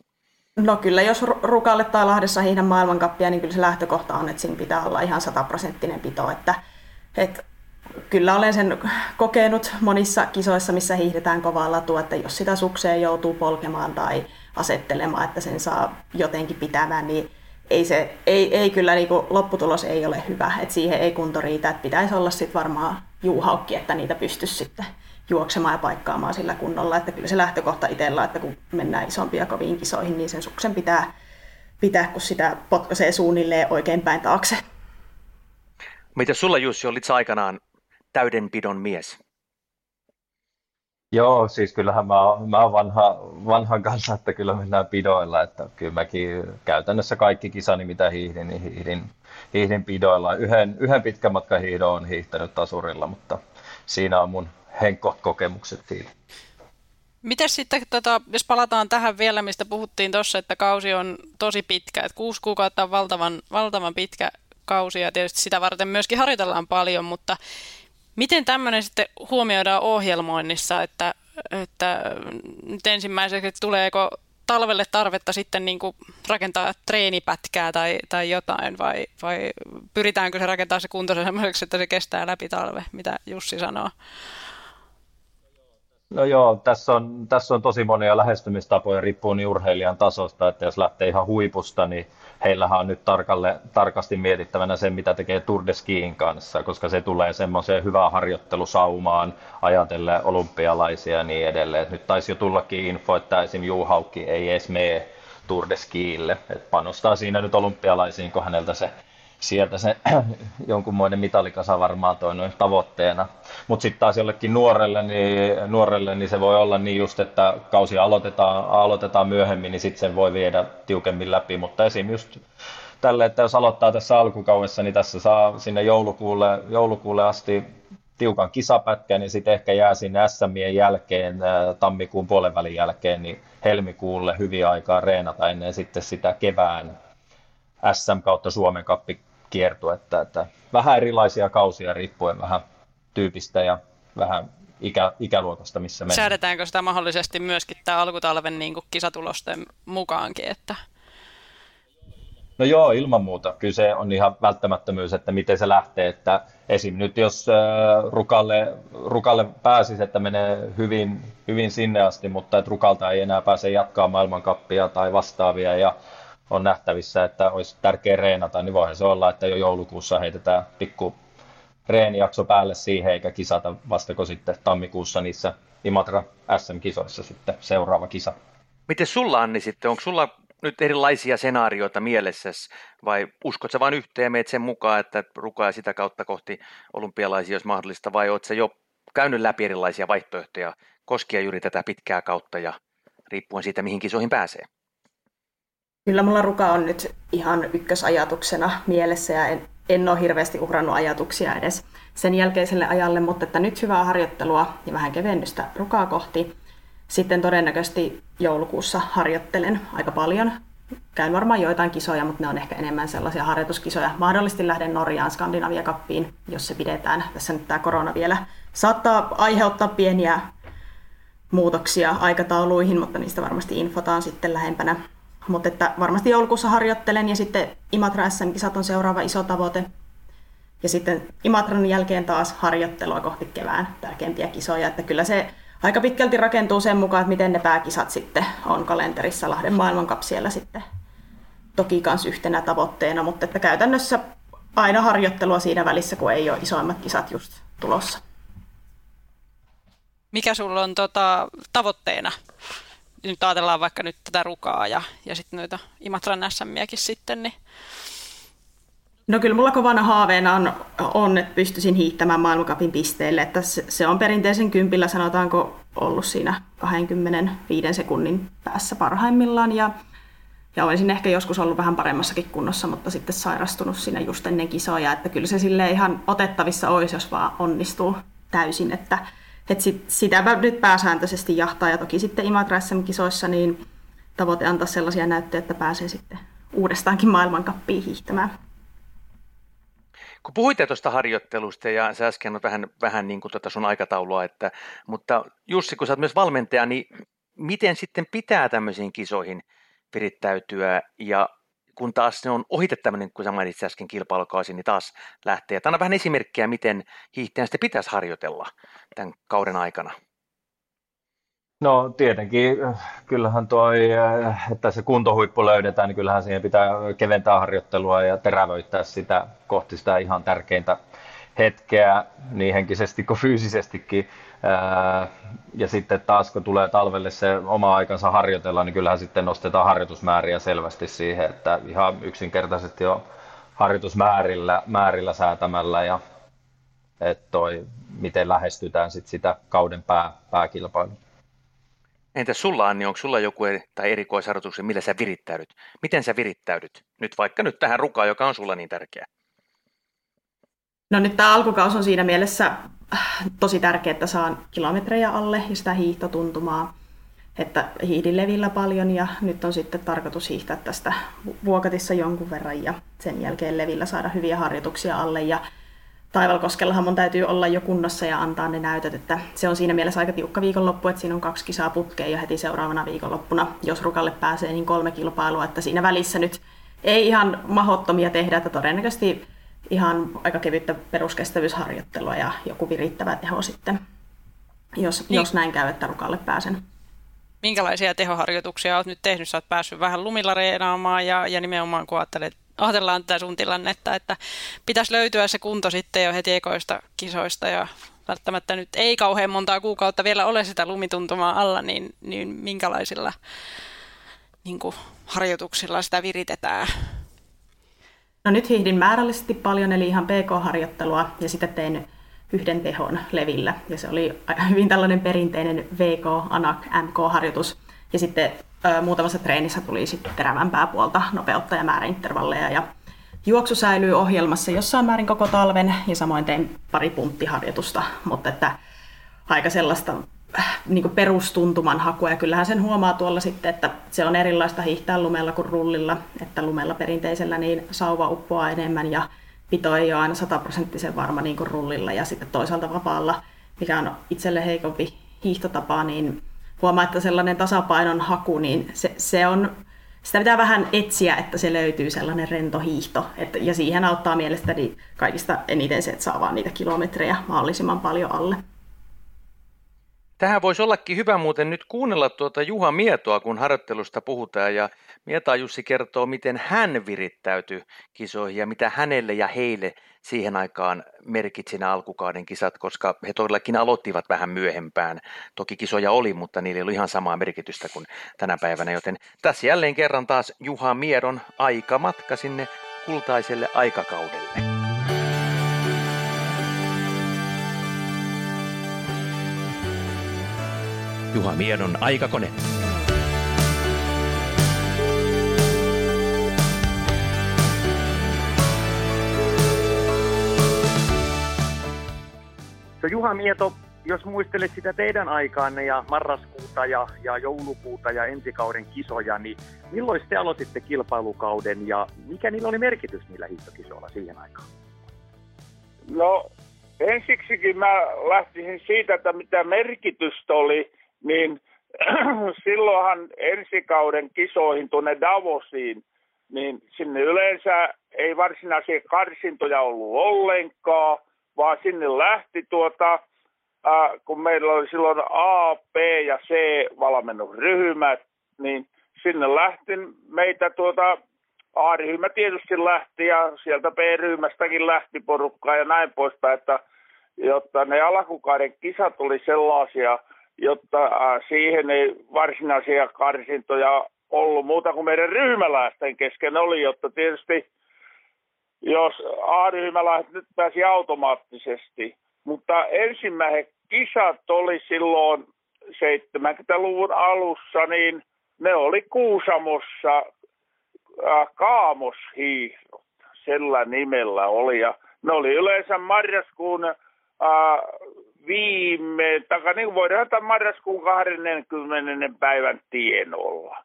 No kyllä, jos Rukalle tai Lahdessa hiihdän maailmankappia, niin kyllä se lähtökohta on, että siinä pitää olla ihan sataprosenttinen pito. Että, että kyllä olen sen kokenut monissa kisoissa, missä hiihdetään kovaa latua, että jos sitä sukseen joutuu polkemaan tai asettelemaan, että sen saa jotenkin pitämään, niin ei, se, ei, ei kyllä niin kuin, lopputulos ei ole hyvä, että siihen ei kunto riitä, että pitäisi olla sitten varmaan juuhaukki, että niitä pystyisi sitten juoksemaan ja paikkaamaan sillä kunnolla. Että kyllä se lähtökohta itsellä, että kun mennään isompia koviin kisoihin, niin sen suksen pitää pitää, kun sitä potkaisee suunnilleen oikein päin taakse. Mitä sulla Jussi, olit aikanaan täydenpidon mies? Joo, siis kyllähän mä, oon, mä oon vanha, vanhan kanssa, että kyllä mennään pidoilla, että kyllä mäkin käytännössä kaikki kisani mitä hiihdin, niin hiihdin, hiihdin pidoilla. Yhden, yhden pitkän matkan hiidon on hiihtänyt tasurilla, mutta siinä on mun henkot kokemukset siitä. Miten sitten, tota, jos palataan tähän vielä, mistä puhuttiin tuossa, että kausi on tosi pitkä, että kuusi kuukautta on valtavan, valtavan pitkä kausi ja tietysti sitä varten myöskin harjoitellaan paljon, mutta miten tämmöinen sitten huomioidaan ohjelmoinnissa, että, että nyt ensimmäiseksi, tuleeko talvelle tarvetta sitten niin kuin rakentaa treenipätkää tai, tai jotain, vai, vai pyritäänkö se rakentaa se kunto semmoiseksi, että se kestää läpi talve, mitä Jussi sanoo? No joo, tässä on, tässä on tosi monia lähestymistapoja, riippuu niin urheilijan tasosta, että jos lähtee ihan huipusta, niin heillähän on nyt tarkalle, tarkasti mietittävänä se, mitä tekee Tour de Skiin kanssa, koska se tulee semmoiseen hyvään harjoittelusaumaan ajatellen olympialaisia ja niin edelleen. Nyt taisi jo tullakin info, että esim. Juhaukki ei edes mene Tour de Skille. Et panostaa siinä nyt olympialaisiin, kun häneltä se sieltä se jonkunmoinen mitalikasa varmaan toi noin tavoitteena. Mutta sitten taas jollekin nuorelle niin, nuorelle, niin se voi olla niin just, että kausi aloitetaan, aloitetaan myöhemmin, niin sitten sen voi viedä tiukemmin läpi. Mutta esim. just tälle, että jos aloittaa tässä alkukaudessa, niin tässä saa sinne joulukuulle, joulukuulle asti tiukan kisapätkän, niin sitten ehkä jää sinne SMien jälkeen, tammikuun puolen välin jälkeen, niin helmikuulle hyvin aikaa reenata ennen sitten sitä kevään SM kautta Suomen kappi kiertuetta, että vähän erilaisia kausia riippuen vähän tyypistä ja vähän ikä, ikäluokasta, missä mennään. Säädetäänkö sitä mahdollisesti myöskin tämä alkutalven niin kuin kisatulosten mukaankin, että No joo, ilman muuta. Kyllä se on ihan välttämättömyys, että miten se lähtee. Että esim. nyt jos Rukalle, Rukalle pääsisi, että menee hyvin, hyvin sinne asti, mutta että Rukalta ei enää pääse jatkaa maailmankappia tai vastaavia ja on nähtävissä, että olisi tärkeä reenata, niin voihan se olla, että jo joulukuussa heitetään pikku reenijakso päälle siihen, eikä kisata vastako sitten tammikuussa niissä Imatra SM-kisoissa sitten seuraava kisa. Miten sulla Anni sitten, onko sulla nyt erilaisia senaarioita mielessäsi vai uskot sä vain yhteen ja meet sen mukaan, että rukaa sitä kautta kohti olympialaisia, jos mahdollista, vai oot sä jo käynyt läpi erilaisia vaihtoehtoja koskien juuri tätä pitkää kautta ja riippuen siitä, mihin kisoihin pääsee? Kyllä mulla ruka on nyt ihan ykkösajatuksena mielessä ja en, en ole hirveästi uhrannut ajatuksia edes sen jälkeiselle ajalle, mutta että nyt hyvää harjoittelua ja vähän kevennystä rukaa kohti. Sitten todennäköisesti joulukuussa harjoittelen aika paljon. Käyn varmaan joitain kisoja, mutta ne on ehkä enemmän sellaisia harjoituskisoja. Mahdollisesti lähden Norjaan Skandinavia Cuppiin, jos se pidetään. Tässä nyt tämä korona vielä saattaa aiheuttaa pieniä muutoksia aikatauluihin, mutta niistä varmasti infotaan sitten lähempänä mutta että varmasti joulukuussa harjoittelen ja sitten Imatra SM-kisat on seuraava iso tavoite. Ja sitten Imatran jälkeen taas harjoittelua kohti kevään tärkeimpiä kisoja. Että kyllä se aika pitkälti rakentuu sen mukaan, että miten ne pääkisat sitten on kalenterissa Lahden maailmankap siellä sitten toki myös yhtenä tavoitteena, mutta että käytännössä aina harjoittelua siinä välissä, kun ei ole isoimmat kisat just tulossa. Mikä sulla on tota, tavoitteena nyt ajatellaan vaikka nyt tätä rukaa ja, ja sitten noita Imatran SMiäkin sitten, niin No kyllä mulla kovana haaveena on, on että pystyisin hiihtämään maailmankapin pisteelle. Että se, se on perinteisen kympillä sanotaanko ollut siinä 25 sekunnin päässä parhaimmillaan. Ja, ja olisin ehkä joskus ollut vähän paremmassakin kunnossa, mutta sitten sairastunut siinä just ennen kisoja. Että kyllä se sille ihan otettavissa olisi, jos vaan onnistuu täysin. Että et sit, sitä nyt pääsääntöisesti jahtaa ja toki sitten Imatra SM-kisoissa niin tavoite antaa sellaisia näyttöjä, että pääsee sitten uudestaankin maailmankappiin hiihtämään. Kun puhuitte tuosta harjoittelusta ja sä äsken on vähän, vähän niin kuin tuota sun aikataulua, että, mutta Jussi, kun sä oot myös valmentaja, niin miten sitten pitää tämmöisiin kisoihin virittäytyä ja kun taas se on ohite tämmöinen, kun sä mainitsit äsken kilpailukausi, niin taas lähtee. Tämä on vähän esimerkkiä, miten hiihtäjän sitten pitäisi harjoitella tämän kauden aikana. No tietenkin, kyllähän toi, että se kuntohuippu löydetään, niin kyllähän siihen pitää keventää harjoittelua ja terävöittää sitä kohti sitä ihan tärkeintä hetkeä niin henkisesti kuin fyysisestikin. Ja sitten taas kun tulee talvelle se oma aikansa harjoitella, niin kyllähän sitten nostetaan harjoitusmääriä selvästi siihen, että ihan yksinkertaisesti jo harjoitusmäärillä määrillä säätämällä ja että toi, miten lähestytään sit sitä kauden pää, pääkilpailua. Entä sulla Anni, onko sulla joku eri, tai erikoisharjoitus, millä sä virittäydyt? Miten sä virittäydyt? Nyt vaikka nyt tähän rukaan, joka on sulla niin tärkeä. No nyt tämä alkukaus on siinä mielessä tosi tärkeää, että saan kilometrejä alle ja sitä hiihtotuntumaa. Että hiidin levillä paljon ja nyt on sitten tarkoitus hiihtää tästä vuokatissa jonkun verran ja sen jälkeen levillä saada hyviä harjoituksia alle. Ja Taivalkoskellahan mun täytyy olla jo kunnossa ja antaa ne näytöt, että se on siinä mielessä aika tiukka viikonloppu, että siinä on kaksi kisaa putkeen ja heti seuraavana viikonloppuna, jos rukalle pääsee, niin kolme kilpailua, että siinä välissä nyt ei ihan mahottomia tehdä, että todennäköisesti ihan aika kevyttä peruskestävyysharjoittelua ja joku virittävä teho sitten, jos, niin. jos näin käy, että rukalle pääsen. Minkälaisia tehoharjoituksia olet nyt tehnyt? Sä oot päässyt vähän lumilla reenaamaan ja, ja nimenomaan kun ajattelet, ajatellaan tätä sun tilannetta, että pitäisi löytyä se kunto sitten jo heti ekoista kisoista ja välttämättä nyt ei kauhean montaa kuukautta vielä ole sitä lumituntumaa alla, niin, niin minkälaisilla niin kuin, harjoituksilla sitä viritetään? No nyt hiihdin määrällisesti paljon, eli ihan PK-harjoittelua, ja sitten tein yhden tehon levillä. Ja se oli hyvin tällainen perinteinen VK, ANAK, MK-harjoitus. Ja sitten ö, muutamassa treenissä tuli sitten terävämpää puolta, nopeutta ja määräintervalleja. Ja juoksu säilyy ohjelmassa jossain määrin koko talven, ja samoin tein pari punttiharjoitusta, mutta että aika sellaista niin perustuntuman hakua. Ja kyllähän sen huomaa tuolla sitten, että se on erilaista hiihtää lumella kuin rullilla. Että lumella perinteisellä niin sauva uppoaa enemmän ja pito ei ole aina sataprosenttisen varma niin kuin rullilla. Ja sitten toisaalta vapaalla, mikä on itselle heikompi hiihtotapa, niin huomaa, että sellainen tasapainon haku, niin se, se on, sitä pitää vähän etsiä, että se löytyy sellainen rento hiihto. Että, ja siihen auttaa mielestäni kaikista eniten se, että saa vaan niitä kilometrejä mahdollisimman paljon alle. Tähän voisi ollakin hyvä muuten nyt kuunnella tuota Juha Mietoa, kun harjoittelusta puhutaan. Ja Mieta Jussi kertoo, miten hän virittäytyi kisoihin ja mitä hänelle ja heille siihen aikaan merkitsi nämä alkukauden kisat, koska he todellakin aloittivat vähän myöhempään. Toki kisoja oli, mutta niillä ei ollut ihan samaa merkitystä kuin tänä päivänä, joten tässä jälleen kerran taas Juha Miedon aikamatka sinne kultaiselle aikakaudelle. Juha Miedon aikakone. So Juha Mieto, jos muistelet sitä teidän aikaanne ja marraskuuta ja, ja joulukuuta ja ensikauden kisoja, niin milloin te aloititte kilpailukauden ja mikä niillä oli merkitys niillä hiihtokisoilla siihen aikaan? No ensiksikin mä lähtisin siitä, että mitä merkitystä oli niin silloinhan ensikauden kisoihin tuonne Davosiin, niin sinne yleensä ei varsinaisia karsintoja ollut ollenkaan, vaan sinne lähti tuota, äh, kun meillä oli silloin A, B ja C valmennusryhmät, niin sinne lähti meitä tuota, A-ryhmä tietysti lähti ja sieltä B-ryhmästäkin lähti porukkaa ja näin poispäin, että jotta ne alkukauden kisat oli sellaisia, jotta äh, siihen ei varsinaisia karsintoja ollut muuta kuin meidän ryhmäläisten kesken oli, jotta tietysti jos A-ryhmäläiset nyt pääsi automaattisesti, mutta ensimmäiset kisat oli silloin 70-luvun alussa, niin ne oli Kuusamossa äh, kaamoshiihdot, sillä nimellä oli. Ja ne oli yleensä marraskuun äh, viime, taka niin voidaan marraskuun 20. päivän tienolla,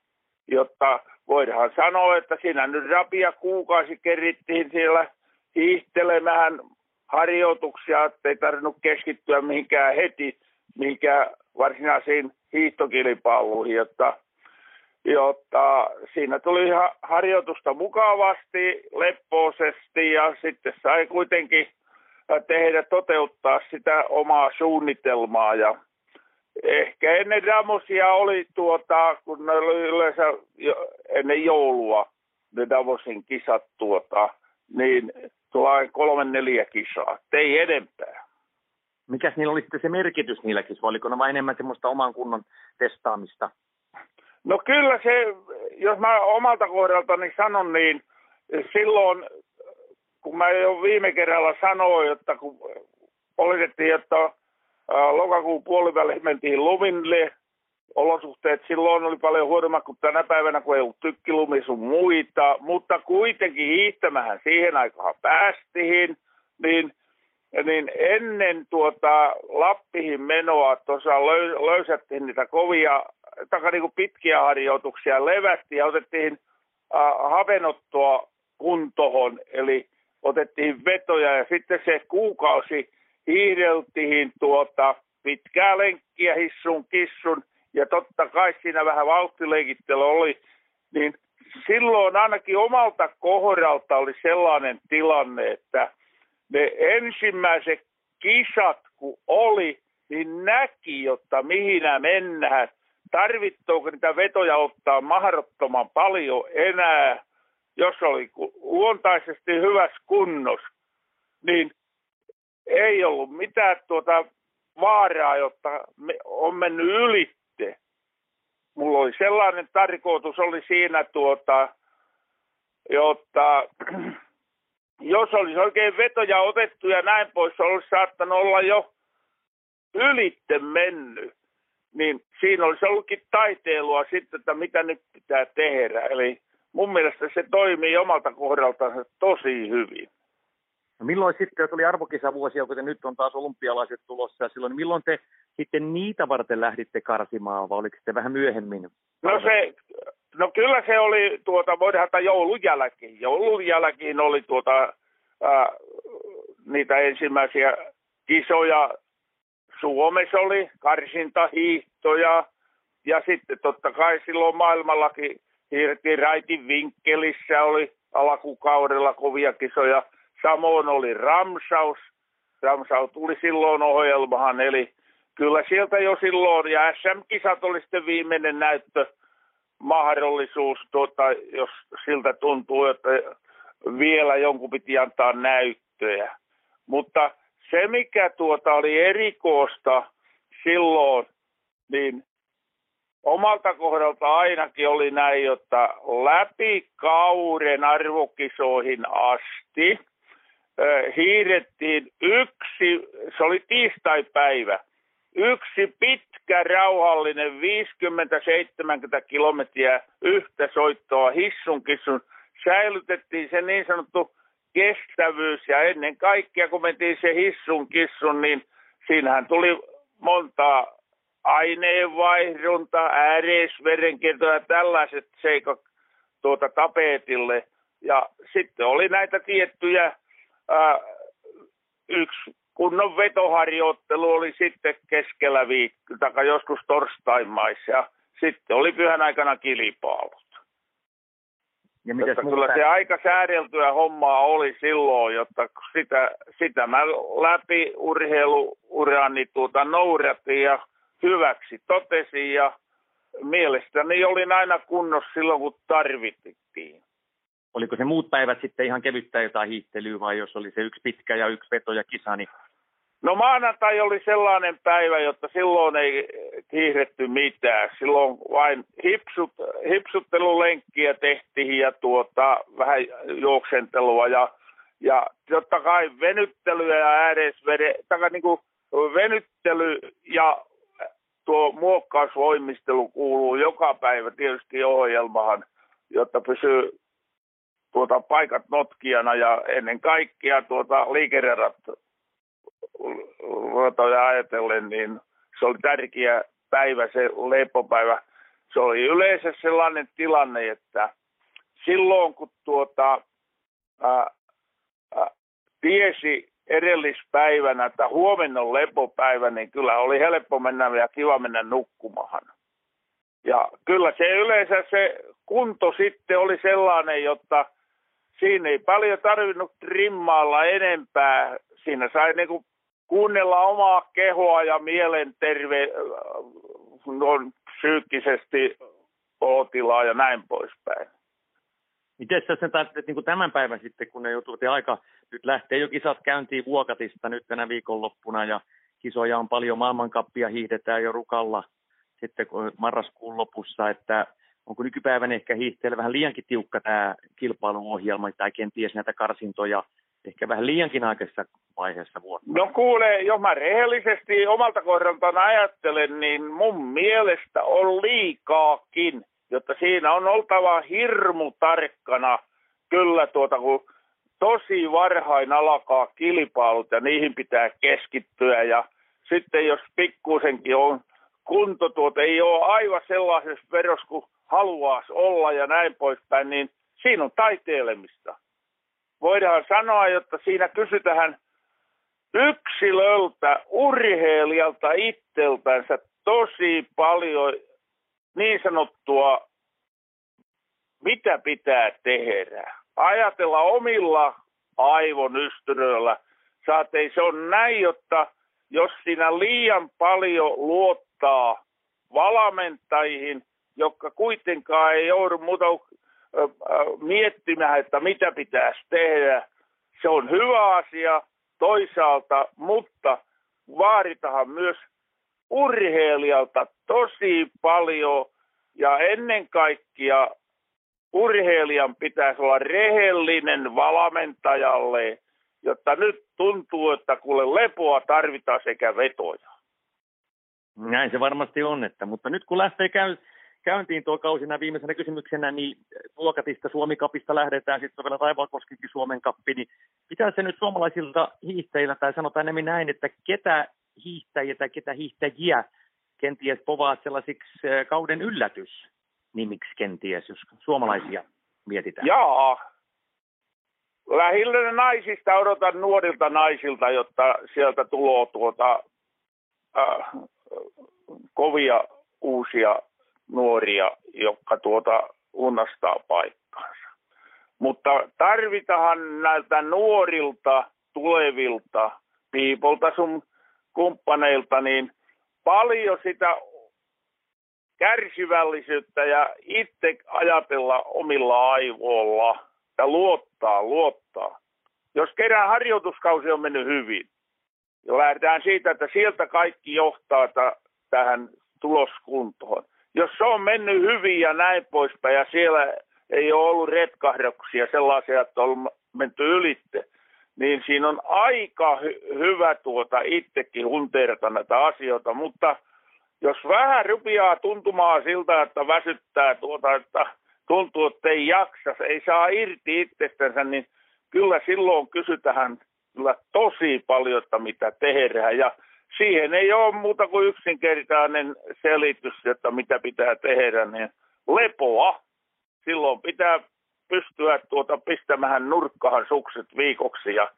jotta voidaan sanoa, että siinä nyt rapia kuukausi kerittiin siellä hiihtelemään harjoituksia, että ei tarvinnut keskittyä mihinkään heti, mihinkään varsinaisiin hiihtokilpailuihin, jotta, jotta siinä tuli harjoitusta mukavasti, leppoisesti ja sitten sai kuitenkin tehdä, toteuttaa sitä omaa suunnitelmaa ja ehkä ennen Damosia oli tuota, kun ne oli yleensä jo, ennen joulua ne Davosin kisat tuota, niin tulee kolme neljä kisaa, ei enempää. Mikäs niillä oli sitten se merkitys niilläkin, oliko ne vain enemmän semmoista oman kunnon testaamista? No kyllä se, jos mä omalta kohdaltani sanon, niin silloin kun mä jo viime kerralla sanoin, että kun oletettiin, että lokakuun puoliväliin mentiin lumille, olosuhteet silloin oli paljon huonommat kuin tänä päivänä, kun ei ollut tykkilumi sun muita, mutta kuitenkin hiihtämähän siihen aikaan päästiin, niin, niin ennen tuota Lappihin menoa tuossa löysättiin niitä kovia, taka niin kuin pitkiä harjoituksia, levästi ja otettiin äh, havenottoa kuntohon, eli otettiin vetoja ja sitten se kuukausi hiihdeltiin tuota pitkää lenkkiä hissun kissun. Ja totta kai siinä vähän vauhtileikittely oli, niin silloin ainakin omalta kohdalta oli sellainen tilanne, että ne ensimmäiset kisat kun oli, niin näki, jotta mihin mennään. Tarvittuuko niitä vetoja ottaa mahdottoman paljon enää jos oli luontaisesti hyvässä kunnossa, niin ei ollut mitään tuota vaaraa, jotta me on mennyt ylitte. mulla oli sellainen tarkoitus oli siinä tuota, jotta jos olisi oikein vetoja otettu ja näin pois, olisi saattanut olla jo ylitte mennyt. Niin siinä olisi ollutkin taiteilua sitten, että mitä nyt pitää tehdä. Eli mun mielestä se toimii omalta kohdaltaan tosi hyvin. No milloin sitten, jos oli arvokisavuosia, kuten nyt on taas olympialaiset tulossa, silloin, niin milloin te sitten niitä varten lähditte karsimaan, vai oliko sitten vähän myöhemmin? No se, no kyllä se oli tuota, voidaan joulun jälkeen. Joulun jälkeen oli tuota, ää, niitä ensimmäisiä kisoja. Suomessa oli karsintahiihtoja ja sitten totta kai silloin maailmallakin Raitin vinkkelissä oli alkukaudella kovia kisoja. Samoin oli Ramsaus. Ramsaus tuli silloin ohjelmahan, eli kyllä sieltä jo silloin, ja SM-kisat oli sitten viimeinen näyttö, mahdollisuus, tuota, jos siltä tuntuu, että vielä jonkun piti antaa näyttöjä. Mutta se, mikä tuota oli erikoista silloin, niin omalta kohdalta ainakin oli näin, että läpi kauden arvokisoihin asti hiirettiin yksi, se oli tiistai-päivä, yksi pitkä rauhallinen 50-70 kilometriä yhtä soittoa hissun kissun. Säilytettiin se niin sanottu kestävyys ja ennen kaikkea kun mentiin se hissun kissun, niin siinähän tuli monta aineenvaihdunta, ääreisverenkierto ja tällaiset seikat tuota tapetille. Ja sitten oli näitä tiettyjä, ää, yksi kunnon vetoharjoittelu oli sitten keskellä viikkoa, tai joskus torstaimaissa, ja sitten oli pyhän aikana kilpailut. Ja mitäs kyllä se aika säädeltyä hommaa oli silloin, jotta sitä, sitä mä läpi urheiluurani tuota noudatin ja hyväksi totesin ja mielestäni olin aina kunnossa silloin, kun tarvittiin. Oliko se muut päivät sitten ihan kevyttä jotain hiihtelyä vai jos oli se yksi pitkä ja yksi veto ja kisa, niin No maanantai oli sellainen päivä, jotta silloin ei kiiretty mitään. Silloin vain hipsut, hipsuttelulenkkiä tehtiin ja tuota, vähän juoksentelua ja, ja totta kai venyttelyä ja ääresvede, niin kuin venyttely ja tuo muokkausvoimistelu kuuluu joka päivä tietysti ohjelmahan, jotta pysyy tuota paikat notkijana ja ennen kaikkea tuota liikeradat ruotoja ajatellen, niin se oli tärkeä päivä, se lepopäivä. Se oli yleensä sellainen tilanne, että silloin kun tuota, ää, ää, tiesi edellispäivänä, että huomenna on lepopäivä, niin kyllä oli helppo mennä ja kiva mennä nukkumaan. Ja kyllä se yleensä se kunto sitten oli sellainen, jotta siinä ei paljon tarvinnut trimmaalla enempää. Siinä sai niinku kuunnella omaa kehoa ja mielenterve on psyykkisesti olotilaa ja näin poispäin. Miten sä sen tarvitset niin tämän päivän sitten, kun ne joutuu aika, nyt lähtee jo kisat käyntiin Vuokatista nyt tänä viikonloppuna ja kisoja on paljon, maailmankappia hiihdetään jo rukalla sitten marraskuun lopussa, että onko nykypäivänä ehkä hiihteellä vähän liiankin tiukka tämä kilpailuohjelma tai kenties näitä karsintoja ehkä vähän liiankin aikaisessa vaiheessa vuotta? No kuule, jos mä rehellisesti omalta kohdaltaan ajattelen, niin mun mielestä on liikaakin, jotta siinä on oltava hirmu tarkkana kyllä tuota, kun tosi varhain alkaa kilpailut ja niihin pitää keskittyä ja sitten jos pikkusenkin on kunto tuota, ei ole aivan sellaisessa verossa kuin haluaisi olla ja näin poispäin, niin siinä on taiteilemista voidaan sanoa, että siinä kysytään yksilöltä, urheilijalta itseltänsä tosi paljon niin sanottua, mitä pitää tehdä. Ajatella omilla aivonystyröillä. Saatei se on näin, jotta jos siinä liian paljon luottaa valmentajiin, jotka kuitenkaan ei joudu muuta miettimään, että mitä pitäisi tehdä. Se on hyvä asia toisaalta, mutta vaaditahan myös urheilijalta tosi paljon Ja ennen kaikkea urheilijan pitäisi olla rehellinen valmentajalle, jotta nyt tuntuu, että kuule lepoa tarvitaan sekä vetoja. Näin se varmasti on, että, mutta nyt kun lähtee käy, käyntiin tuo kausina viimeisenä kysymyksenä, niin Vuokatista Suomikapista lähdetään, sitten vielä Taivaakoskinkin Suomen kappi, niin pitää se nyt suomalaisilta hiihtäjillä, tai sanotaan enemmän näin, että ketä hiihtäjiä tai ketä hiihtäjiä kenties povaat sellaisiksi kauden yllätys nimiksi kenties, jos suomalaisia mietitään? Jaa. Lähinnä naisista odotan nuorilta naisilta, jotta sieltä tulee tuota, äh, kovia uusia nuoria, jotka tuota unnastaa paikkaansa. Mutta tarvitahan näiltä nuorilta, tulevilta piipolta sun kumppaneilta niin paljon sitä kärsivällisyyttä ja itse ajatella omilla aivoilla ja luottaa, luottaa. Jos kerran harjoituskausi on mennyt hyvin, ja lähdetään siitä, että sieltä kaikki johtaa t- tähän tuloskuntoon. Jos se on mennyt hyvin ja näin poispäin, ja siellä ei ole ollut retkahduksia sellaisia, että on menty ylitte, niin siinä on aika hy- hyvä tuota itsekin hunteerata näitä asioita, mutta – jos vähän rupiaa tuntumaan siltä, että väsyttää tuota, että tuntuu, että ei jaksa, ei saa irti itsestänsä, niin kyllä silloin kysytään kyllä tosi paljon, että mitä tehdään. Ja siihen ei ole muuta kuin yksinkertainen selitys, että mitä pitää tehdä, niin lepoa. Silloin pitää pystyä tuota pistämään nurkkahan sukset viikoksi ja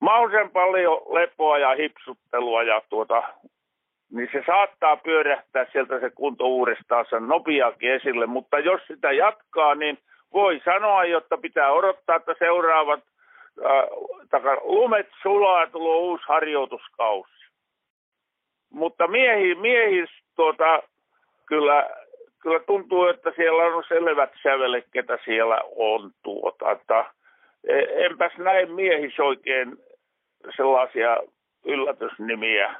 mahdollisimman paljon lepoa ja hipsuttelua ja tuota niin se saattaa pyörähtää sieltä se kunto uudestaan nopeakin esille, mutta jos sitä jatkaa, niin voi sanoa, jotta pitää odottaa, että seuraavat äh, lumet sulaa tulee uusi harjoituskausi. Mutta miehi, miehis tuota, kyllä, kyllä tuntuu, että siellä on selvät sävelet, ketä siellä on. Tuota, että e, enpäs näin miehis oikein sellaisia yllätysnimiä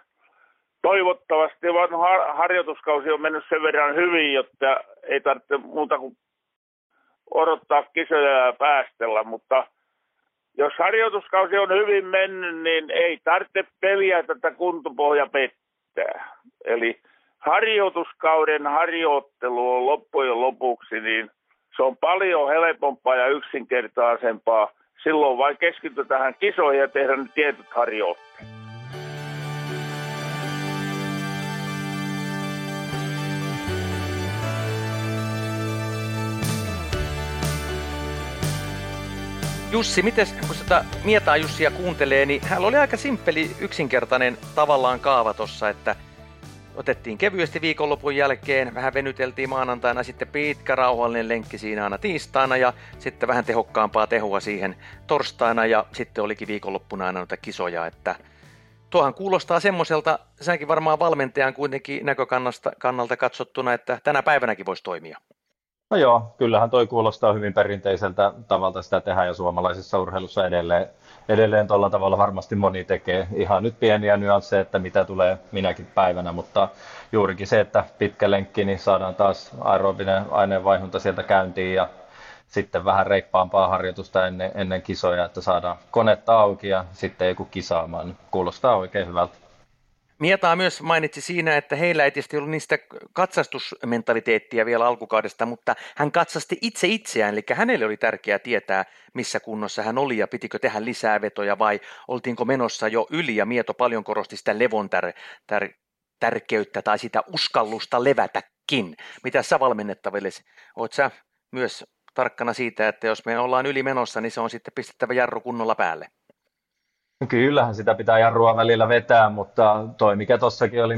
toivottavasti vaan harjoituskausi on mennyt sen verran hyvin, jotta ei tarvitse muuta kuin odottaa kisoja ja päästellä, mutta jos harjoituskausi on hyvin mennyt, niin ei tarvitse peliä tätä kuntopohja pettää. Eli harjoituskauden harjoittelu on loppujen lopuksi, niin se on paljon helpompaa ja yksinkertaisempaa. Silloin vain keskittyä tähän kisoihin ja tehdä ne tietyt harjoitteet. Jussi, miten kun sitä Mietaa Jussia kuuntelee, niin hän oli aika simppeli, yksinkertainen tavallaan kaava tossa, että otettiin kevyesti viikonlopun jälkeen, vähän venyteltiin maanantaina, sitten pitkä rauhallinen lenkki siinä aina tiistaina ja sitten vähän tehokkaampaa tehua siihen torstaina ja sitten olikin viikonloppuna aina noita kisoja, että tuohan kuulostaa semmoiselta, säkin varmaan valmentajan kuitenkin näkökannalta kannalta katsottuna, että tänä päivänäkin voisi toimia. No joo, kyllähän toi kuulostaa hyvin perinteiseltä tavalta sitä tehdä ja suomalaisessa urheilussa edelleen, edelleen tuolla tavalla varmasti moni tekee. Ihan nyt pieniä nyansseja, että mitä tulee minäkin päivänä, mutta juurikin se, että pitkä lenkki, niin saadaan taas aerobinen aineenvaihunta sieltä käyntiin ja sitten vähän reippaampaa harjoitusta ennen, ennen kisoja, että saadaan konetta auki ja sitten joku kisaamaan. Kuulostaa oikein hyvältä. Mietaa myös mainitsi siinä, että heillä ei tietysti ollut niistä katsastusmentaliteettia vielä alkukaudesta, mutta hän katsasti itse itseään, eli hänelle oli tärkeää tietää, missä kunnossa hän oli ja pitikö tehdä lisää vetoja vai oltiinko menossa jo yli ja Mieto paljon korosti sitä levon tär, tär, tärkeyttä tai sitä uskallusta levätäkin. Mitä sä valmennettaville, oot sä myös tarkkana siitä, että jos me ollaan yli menossa, niin se on sitten pistettävä jarru kunnolla päälle? Kyllähän sitä pitää jarrua välillä vetää, mutta toi mikä tossakin oli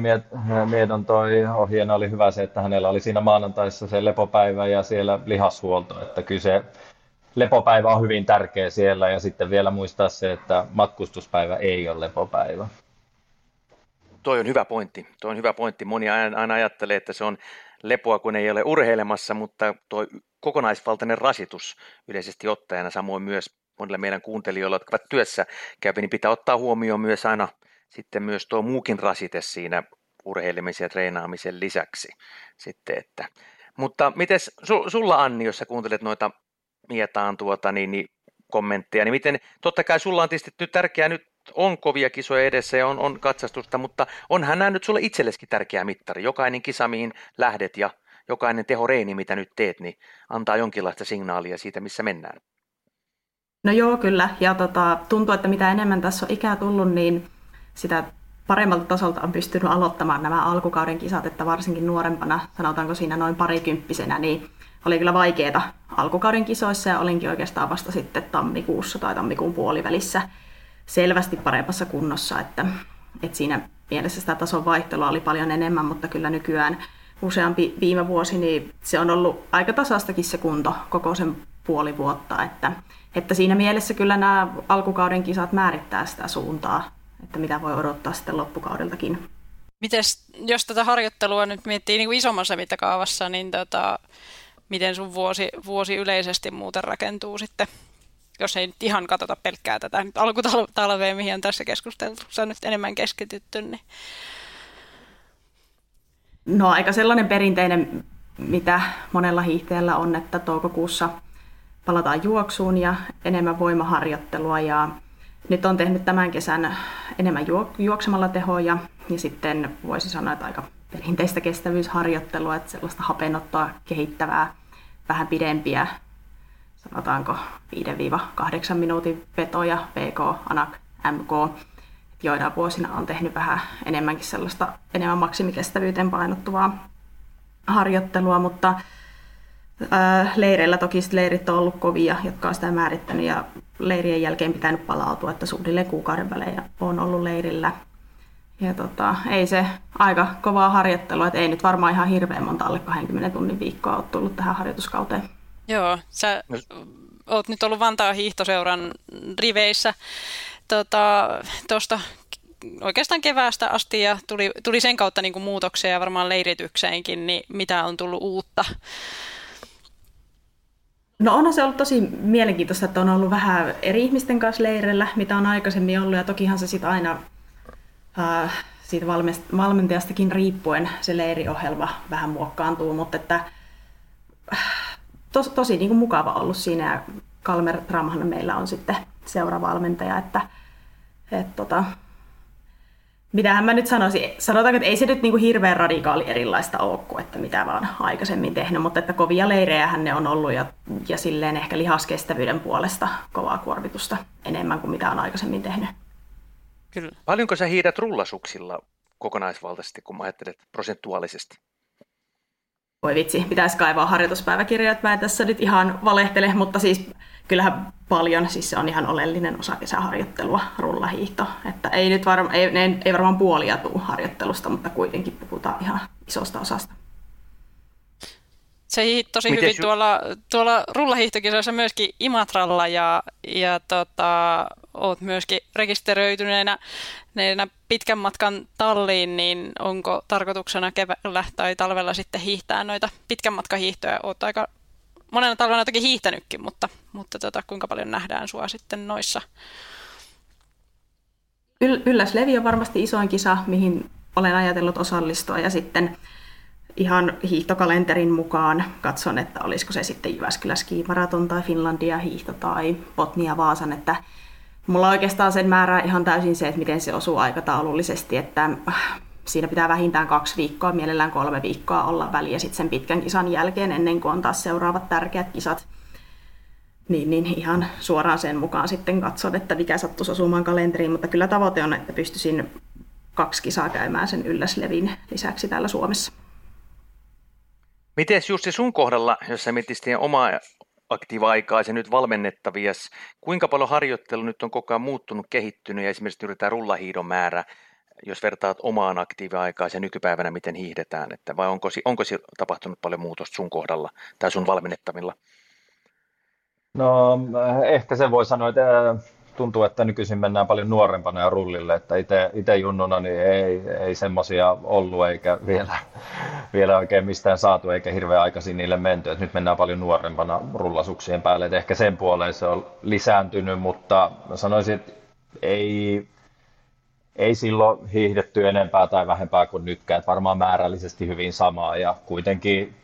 Miedon toi ohjeena oli hyvä se, että hänellä oli siinä maanantaissa se lepopäivä ja siellä lihashuolto, että kyllä se lepopäivä on hyvin tärkeä siellä ja sitten vielä muistaa se, että matkustuspäivä ei ole lepopäivä. Toi on hyvä pointti. Toi on hyvä pointti. Moni aina ajattelee, että se on lepoa, kun ei ole urheilemassa, mutta tuo kokonaisvaltainen rasitus yleisesti ottajana, samoin myös monille meidän kuuntelijoille, jotka ovat työssä kävi, niin pitää ottaa huomioon myös aina sitten myös tuo muukin rasite siinä urheilemisen ja treenaamisen lisäksi sitten, että mutta miten su, sulla Anni, jos sä kuuntelet noita Mietaan tuota, niin, niin kommentteja, niin miten, totta kai sulla on tietysti nyt tärkeää, nyt on kovia kisoja edessä ja on, on katsastusta, mutta onhan nämä nyt sulle itselleskin tärkeä mittari. Jokainen kisa, mihin lähdet ja jokainen tehoreini, mitä nyt teet, niin antaa jonkinlaista signaalia siitä, missä mennään. No joo, kyllä. Ja tota, tuntuu, että mitä enemmän tässä on ikää tullut, niin sitä paremmalta tasolta on pystynyt aloittamaan nämä alkukauden kisat, että varsinkin nuorempana, sanotaanko siinä noin parikymppisenä, niin oli kyllä vaikeaa alkukauden kisoissa ja olinkin oikeastaan vasta sitten tammikuussa tai tammikuun puolivälissä selvästi paremmassa kunnossa, että, että siinä mielessä sitä tason vaihtelua oli paljon enemmän, mutta kyllä nykyään useampi viime vuosi, niin se on ollut aika tasaistakin se kunto koko sen puoli vuotta, että, että siinä mielessä kyllä nämä alkukauden kisat määrittää sitä suuntaa, että mitä voi odottaa sitten loppukaudeltakin. Mites, jos tätä harjoittelua nyt miettii niin kuin isommassa mittakaavassa, niin tota, miten sun vuosi, vuosi yleisesti muuten rakentuu sitten, jos ei nyt ihan katsota pelkkää tätä nyt alkutalvea, mihin on tässä keskustelussa nyt enemmän keskitytty, niin No aika sellainen perinteinen, mitä monella hiihtäjällä on, että toukokuussa palataan juoksuun ja enemmän voimaharjoittelua ja nyt on tehnyt tämän kesän enemmän juoksemalla tehoja ja sitten voisi sanoa, että aika perinteistä kestävyysharjoittelua, että sellaista hapenottoa kehittävää, vähän pidempiä, sanotaanko 5-8 minuutin vetoja, VK, ANAK, MK. Joina vuosina on tehnyt vähän enemmänkin sellaista enemmän maksimikestävyyteen painottuvaa harjoittelua, mutta leireillä toki leirit on ollut kovia, jotka on sitä määrittänyt ja leirien jälkeen pitänyt palautua, että suunnilleen kuukauden välejä on ollut leirillä. Ja tota, ei se aika kovaa harjoittelua, että ei nyt varmaan ihan hirveän monta alle 20 tunnin viikkoa ole tullut tähän harjoituskauteen. Joo, sä no. oot nyt ollut Vantaan hiihtoseuran riveissä tuosta tota, oikeastaan keväästä asti ja tuli, tuli sen kautta niin kuin muutoksia ja varmaan leiritykseenkin, niin mitä on tullut uutta? No onhan se ollut tosi mielenkiintoista, että on ollut vähän eri ihmisten kanssa leirillä, mitä on aikaisemmin ollut, ja tokihan se sitten aina äh, siitä valmentajastakin riippuen se leiriohjelma vähän muokkaantuu, mutta että äh, tos, tosi niin kuin mukava ollut siinä, ja Kalmer Tramhan meillä on sitten seuravalmentaja, että et, tota, mitähän mä nyt sanoisin, sanotaanko, että ei se nyt niin kuin hirveän radikaali erilaista ole kuin että mitä vaan aikaisemmin tehnyt, mutta että kovia leirejähän ne on ollut ja, ja silleen ehkä lihaskestävyyden puolesta kovaa kuormitusta enemmän kuin mitä on aikaisemmin tehnyt. Kyllä. Paljonko sä hiidät rullasuksilla kokonaisvaltaisesti, kun mä ajattelet prosentuaalisesti? Voi vitsi, pitäisi kaivaa harjoituspäiväkirjaa, että mä en tässä nyt ihan valehtele, mutta siis kyllähän paljon, siis se on ihan oleellinen osa kesäharjoittelua, rullahiihto. Että ei nyt varma, ei, ei, ei varmaan puolia tuu harjoittelusta, mutta kuitenkin puhutaan ihan isosta osasta. Se hiihti tosi Miten hyvin ju- tuolla, tuolla rullahiihtokisoissa myöskin Imatralla ja, ja tota, oot myöskin rekisteröityneenä pitkän matkan talliin, niin onko tarkoituksena keväällä tai talvella sitten hiihtää noita pitkän matkan hiihtoja? Oot aika monena talvena toki hiihtänytkin, mutta, mutta tota, kuinka paljon nähdään sua sitten noissa? Yl- Ylläslevi on varmasti isoin kisa, mihin olen ajatellut osallistua. Ja sitten ihan hiihtokalenterin mukaan katson, että olisiko se sitten Jyväskylä Ski-maraton tai Finlandia hiihto tai Botnia Vaasan, että mulla oikeastaan sen määrää ihan täysin se, että miten se osuu aikataulullisesti, että siinä pitää vähintään kaksi viikkoa, mielellään kolme viikkoa olla väliä sitten sen pitkän kisan jälkeen ennen kuin on taas seuraavat tärkeät kisat. Niin, niin ihan suoraan sen mukaan sitten katson, että mikä sattuisi osumaan kalenteriin, mutta kyllä tavoite on, että pystyisin kaksi kisaa käymään sen ylläslevin lisäksi täällä Suomessa. Miten Jussi sun kohdalla, jos sä miettisit omaa aktiiva-aikaa ja nyt valmennettavias, kuinka paljon harjoittelu nyt on koko ajan muuttunut, kehittynyt ja esimerkiksi yritetään rullahiidon määrä, jos vertaat omaan aktiiva-aikaa ja nykypäivänä miten hiihdetään, että vai onko, onko tapahtunut paljon muutosta sun kohdalla tai sun valmennettavilla? No ehkä se voi sanoa, että tuntuu, että nykyisin mennään paljon nuorempana ja rullille, että itse junnuna niin ei, ei semmoisia ollut eikä vielä, vielä oikein mistään saatu eikä hirveän aikaisin niille menty, että nyt mennään paljon nuorempana rullasuksien päälle, että ehkä sen puoleen se on lisääntynyt, mutta sanoisin, että ei, ei silloin hiihdetty enempää tai vähempää kuin nytkään, että varmaan määrällisesti hyvin samaa ja kuitenkin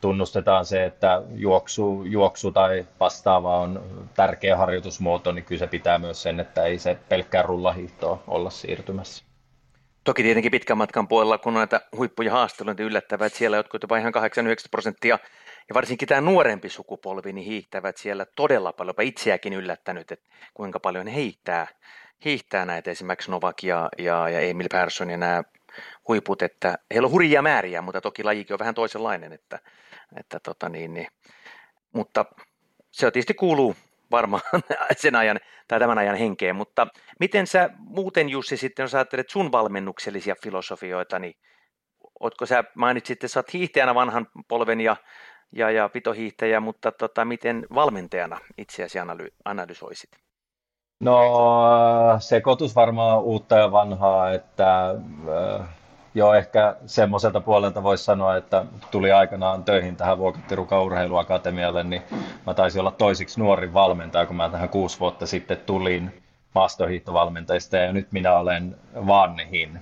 tunnustetaan se, että juoksu, juoksu tai vastaava on tärkeä harjoitusmuoto, niin kyllä se pitää myös sen, että ei se pelkkää rullahiihtoa olla siirtymässä. Toki tietenkin pitkän matkan puolella, kun näitä huippuja haasteluita niin yllättävät, että siellä jotkut jopa ihan 89 prosenttia, ja varsinkin tämä nuorempi sukupolvi, niin hiihtävät siellä todella paljon, jopa itseäkin yllättänyt, että kuinka paljon he hiihtää, hiihtää näitä esimerkiksi Novak ja, ja, ja Emil Persson ja nämä huiput, että heillä on hurjia määriä, mutta toki lajikin on vähän toisenlainen, että, että tota niin, niin. mutta se tietysti kuuluu varmaan sen ajan tai tämän ajan henkeen, mutta miten sä muuten Jussi sitten, jos ajattelet sun valmennuksellisia filosofioita, niin ootko sä, mainitsit, että sä oot hiihtäjänä vanhan polven ja, ja, ja pitohiihtäjä, mutta tota, miten valmentajana itseäsi analy- analysoisit? No sekoitus varmaan uutta ja vanhaa, että äh, jo ehkä semmoiselta puolelta voisi sanoa, että tuli aikanaan töihin tähän Vuokattirukan urheiluakatemialle, niin mä taisin olla toisiksi nuorin valmentaja, kun mä tähän kuusi vuotta sitten tulin maastohiihtovalmentajista ja nyt minä olen vanhin.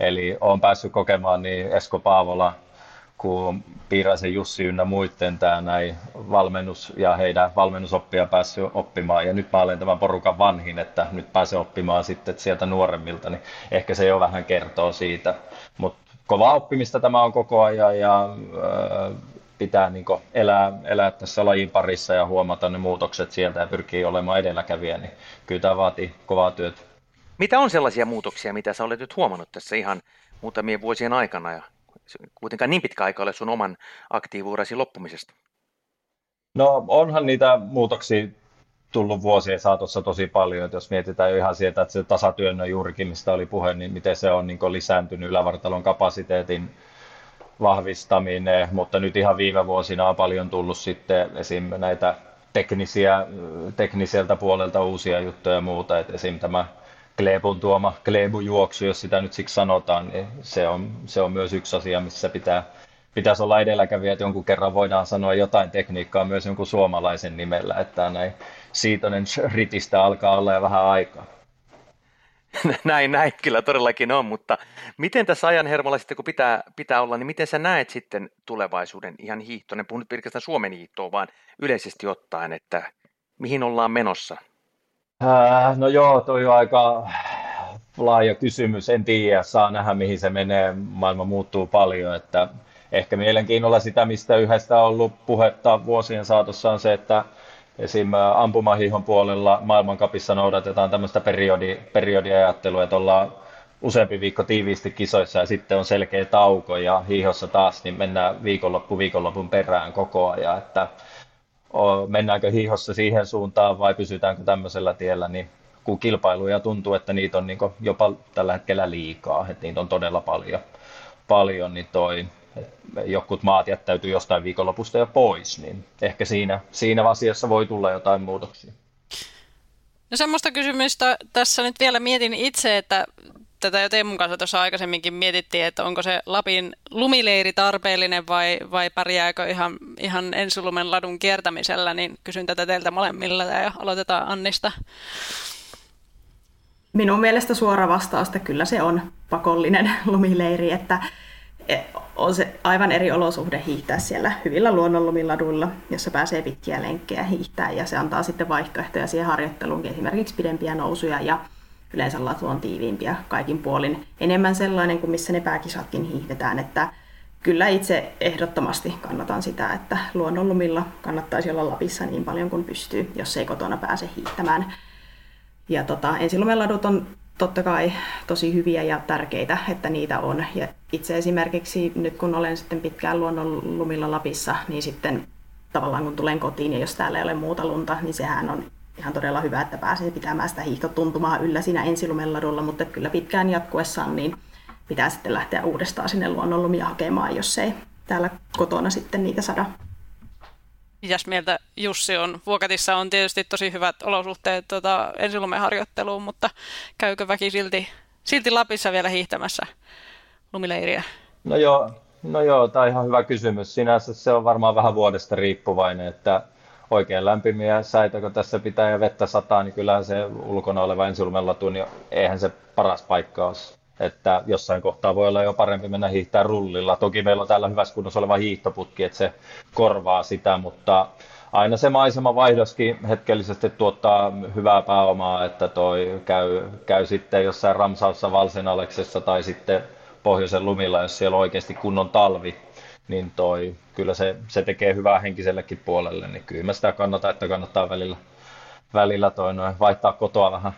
Eli olen päässyt kokemaan niin Esko Paavola kuin Piiraisen Jussi ynnä muiden tämä näin valmennus ja heidän valmennusoppia päässyt oppimaan. Ja nyt mä olen tämän porukan vanhin, että nyt pääsee oppimaan sitten sieltä nuoremmilta, niin ehkä se jo vähän kertoo siitä. Mutta kovaa oppimista tämä on koko ajan ja äh, pitää niin elää, elää tässä lajin parissa ja huomata ne muutokset sieltä ja pyrkii olemaan edelläkävijä, niin kyllä tämä vaatii kovaa työtä. Mitä on sellaisia muutoksia, mitä sä olet nyt huomannut tässä ihan muutamien vuosien aikana ja kuitenkaan niin pitkä aika ole sun oman aktiivuudesi loppumisesta? No onhan niitä muutoksia tullut vuosien saatossa tosi paljon, että jos mietitään jo ihan sieltä, että se tasatyönnö juurikin, mistä oli puhe, niin miten se on niin lisääntynyt ylävartalon kapasiteetin vahvistaminen, mutta nyt ihan viime vuosina on paljon tullut sitten esim. näitä teknisiä, tekniseltä puolelta uusia juttuja ja muuta, että esim. tämä Klebun tuoma Klebu-juoksu, jos sitä nyt siksi sanotaan, niin se on, se on myös yksi asia, missä pitää, pitäisi olla edelläkävijä, että jonkun kerran voidaan sanoa jotain tekniikkaa myös jonkun suomalaisen nimellä, että näin Siitonen Ritistä alkaa olla jo vähän aikaa. näin, näin kyllä todellakin on, mutta miten tässä ajan hermolla sitten kun pitää, pitää olla, niin miten sä näet sitten tulevaisuuden ihan hiihtoon? puhun nyt pelkästään Suomen hiihtoon, vaan yleisesti ottaen, että mihin ollaan menossa? Äh, no joo, toi on aika laaja kysymys. En tiedä, saa nähdä mihin se menee. Maailma muuttuu paljon, että ehkä mielenkiinnolla sitä, mistä yhdestä on ollut puhetta vuosien saatossa on se, että esim. ampumahihon puolella maailmankapissa noudatetaan tämmöistä periodi, periodiajattelua, että ollaan useampi viikko tiiviisti kisoissa ja sitten on selkeä tauko ja hiihossa taas niin mennään viikonloppu viikonlopun perään koko ajan, että mennäänkö hiihossa siihen suuntaan vai pysytäänkö tämmöisellä tiellä, niin kun kilpailuja tuntuu, että niitä on niin jopa tällä hetkellä liikaa, että niitä on todella paljon, paljon niin toi, jokut maat jättäytyy jostain viikonlopusta jo pois, niin ehkä siinä, siinä asiassa voi tulla jotain muutoksia. No semmoista kysymystä tässä nyt vielä mietin itse, että tätä jo Teemun kanssa tuossa aikaisemminkin mietittiin, että onko se Lapin lumileiri tarpeellinen vai, vai pärjääkö ihan, ihan ensulumen ladun kiertämisellä, niin kysyn tätä teiltä molemmilla ja aloitetaan Annista. Minun mielestä suora vastausta kyllä se on pakollinen lumileiri, että on se aivan eri olosuhde hiihtää siellä hyvillä luonnonlumiladuilla, jossa pääsee pitkiä lenkkejä hiihtää ja se antaa sitten vaihtoehtoja siihen harjoitteluun, esimerkiksi pidempiä nousuja ja yleensä latu on tiiviimpiä kaikin puolin. Enemmän sellainen kuin missä ne pääkisatkin hiihdetään, että kyllä itse ehdottomasti kannatan sitä, että luonnonlumilla kannattaisi olla Lapissa niin paljon kuin pystyy, jos ei kotona pääse hiihtämään. Ja tota, ensilumeladut on totta kai tosi hyviä ja tärkeitä, että niitä on. Ja itse esimerkiksi nyt kun olen sitten pitkään luonnonlumilla Lapissa, niin sitten tavallaan kun tulen kotiin ja jos täällä ei ole muuta lunta, niin sehän on ihan todella hyvä, että pääsee pitämään sitä hiihtotuntumaa yllä siinä ensilumeladulla, mutta kyllä pitkään jatkuessaan niin pitää sitten lähteä uudestaan sinne luonnonlumia hakemaan, jos ei täällä kotona sitten niitä sada. Mitäs mieltä Jussi on? Vuokatissa on tietysti tosi hyvät olosuhteet tuota, ensilumeharjoitteluun, mutta käykö väki silti, silti Lapissa vielä hiihtämässä lumileiriä? No joo, no joo, tämä on ihan hyvä kysymys. Sinänsä se on varmaan vähän vuodesta riippuvainen, että oikein lämpimiä säitä, kun tässä pitää ja vettä sataa, niin kyllähän se ulkona oleva ensilumellatu, niin eihän se paras paikka ole. Että jossain kohtaa voi olla jo parempi mennä hiihtää rullilla. Toki meillä on täällä hyvässä kunnossa oleva hiihtoputki, että se korvaa sitä, mutta aina se vaihdoskin hetkellisesti tuottaa hyvää pääomaa, että toi käy, käy sitten jossain Ramsaussa Valsenaleksessa tai sitten pohjoisen lumilla, jos siellä on oikeasti kunnon talvi, niin toi, kyllä se, se tekee hyvää henkisellekin puolelle, niin kyllä mä sitä kannatan, että kannattaa välillä, välillä toi noin, vaihtaa kotoa vähän,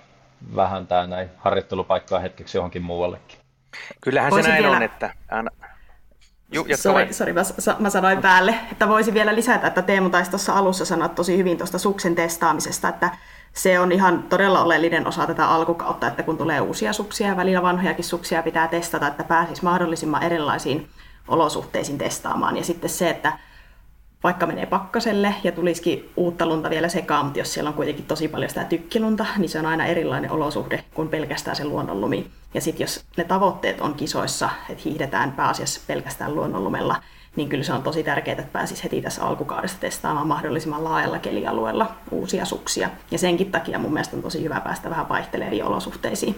vähän tää näin harjoittelupaikkaa hetkeksi johonkin muuallekin. Kyllähän Voisin se näin vielä... on, että aina, Ju, sorry, sorry mä, mä sanoin päälle, että voisi vielä lisätä, että Teemu taisi tuossa alussa sanoa tosi hyvin tuosta suksen testaamisesta, että se on ihan todella oleellinen osa tätä alkukautta, että kun tulee uusia suksia ja välillä vanhojakin suksia pitää testata, että pääsisi mahdollisimman erilaisiin olosuhteisiin testaamaan. Ja sitten se, että vaikka menee pakkaselle ja tulisikin uutta lunta vielä sekaan, mutta jos siellä on kuitenkin tosi paljon sitä tykkilunta, niin se on aina erilainen olosuhde kuin pelkästään se luonnonlumi. Ja sitten jos ne tavoitteet on kisoissa, että hiihdetään pääasiassa pelkästään luonnonlumella, niin kyllä se on tosi tärkeää, että pääsisi heti tässä alkukaudesta testaamaan mahdollisimman laajalla kelialueella uusia suksia. Ja senkin takia mun mielestä on tosi hyvä päästä vähän vaihteleviin olosuhteisiin.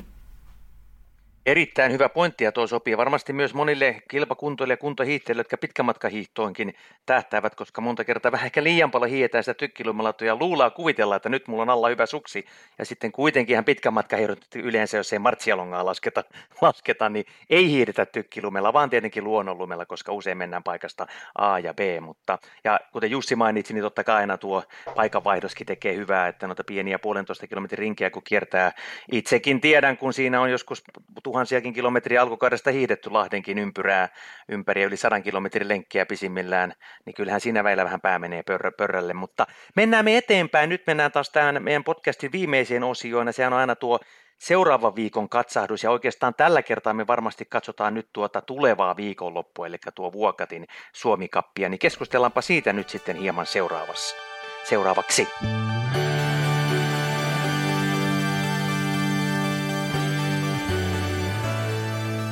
Erittäin hyvä pointti ja tuo sopii varmasti myös monille kilpakuntoille ja kuntohiihtäjille, jotka pitkämatkahiihtoonkin tähtäävät, koska monta kertaa vähän ehkä liian paljon hiihetään sitä tykkilumilattua ja luulaa kuvitella, että nyt mulla on alla hyvä suksi ja sitten kuitenkin ihan pitkän matkan yleensä, jos ei martsialongaa lasketa, lasketa, niin ei hiihdetä tykkilumella, vaan tietenkin luonnonlumella, koska usein mennään paikasta A ja B, mutta ja kuten Jussi mainitsi, niin totta kai aina tuo paikanvaihdoskin tekee hyvää, että noita pieniä puolentoista kilometrin rinkejä kun kiertää, itsekin tiedän, kun siinä on joskus tuhansiakin kilometriä alkukaudesta hiihdetty Lahdenkin ympyrää ympäri yli sadan kilometrin lenkkiä pisimmillään, niin kyllähän siinä väillä vähän pää menee pör- pörrälle. Mutta mennään me eteenpäin. Nyt mennään taas tähän meidän podcastin viimeiseen osioon, ja sehän on aina tuo seuraavan viikon katsahdus, ja oikeastaan tällä kertaa me varmasti katsotaan nyt tuota tulevaa viikonloppua, eli tuo Vuokatin Suomikappia, niin keskustellaanpa siitä nyt sitten hieman seuraavassa. Seuraavaksi.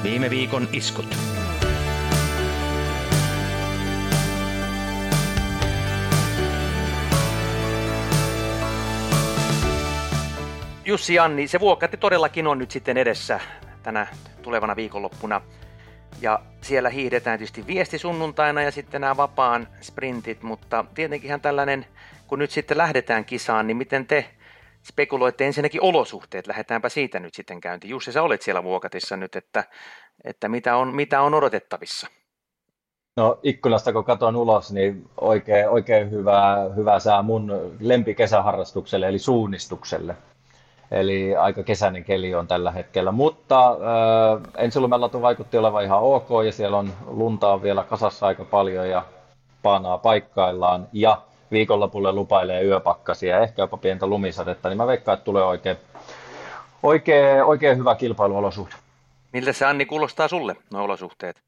Viime viikon iskut. Jussi Janni, se vuokatti todellakin on nyt sitten edessä tänä tulevana viikonloppuna. Ja siellä hiihdetään tietysti viesti sunnuntaina ja sitten nämä vapaan sprintit, mutta tietenkinhän tällainen, kun nyt sitten lähdetään kisaan, niin miten te spekuloitte ensinnäkin olosuhteet, lähdetäänpä siitä nyt sitten käyntiin. Jussi, sä olet siellä Vuokatissa nyt, että, että mitä, on, mitä on odotettavissa? No ikkunasta kun katson ulos, niin oikein, oikein hyvä, hyvä sää mun lempikesäharrastukselle eli suunnistukselle. Eli aika kesäinen keli on tällä hetkellä, mutta äh, ensilumella vaikutti olevan ihan ok ja siellä on luntaa vielä kasassa aika paljon ja paanaa paikkaillaan ja viikonlopulle lupailee yöpakkasia ja ehkä jopa pientä lumisadetta, niin mä veikkaan, että tulee oikein, oikein, oikein hyvä kilpailuolosuhde. Miltä se Anni kuulostaa sulle, nuo olosuhteet?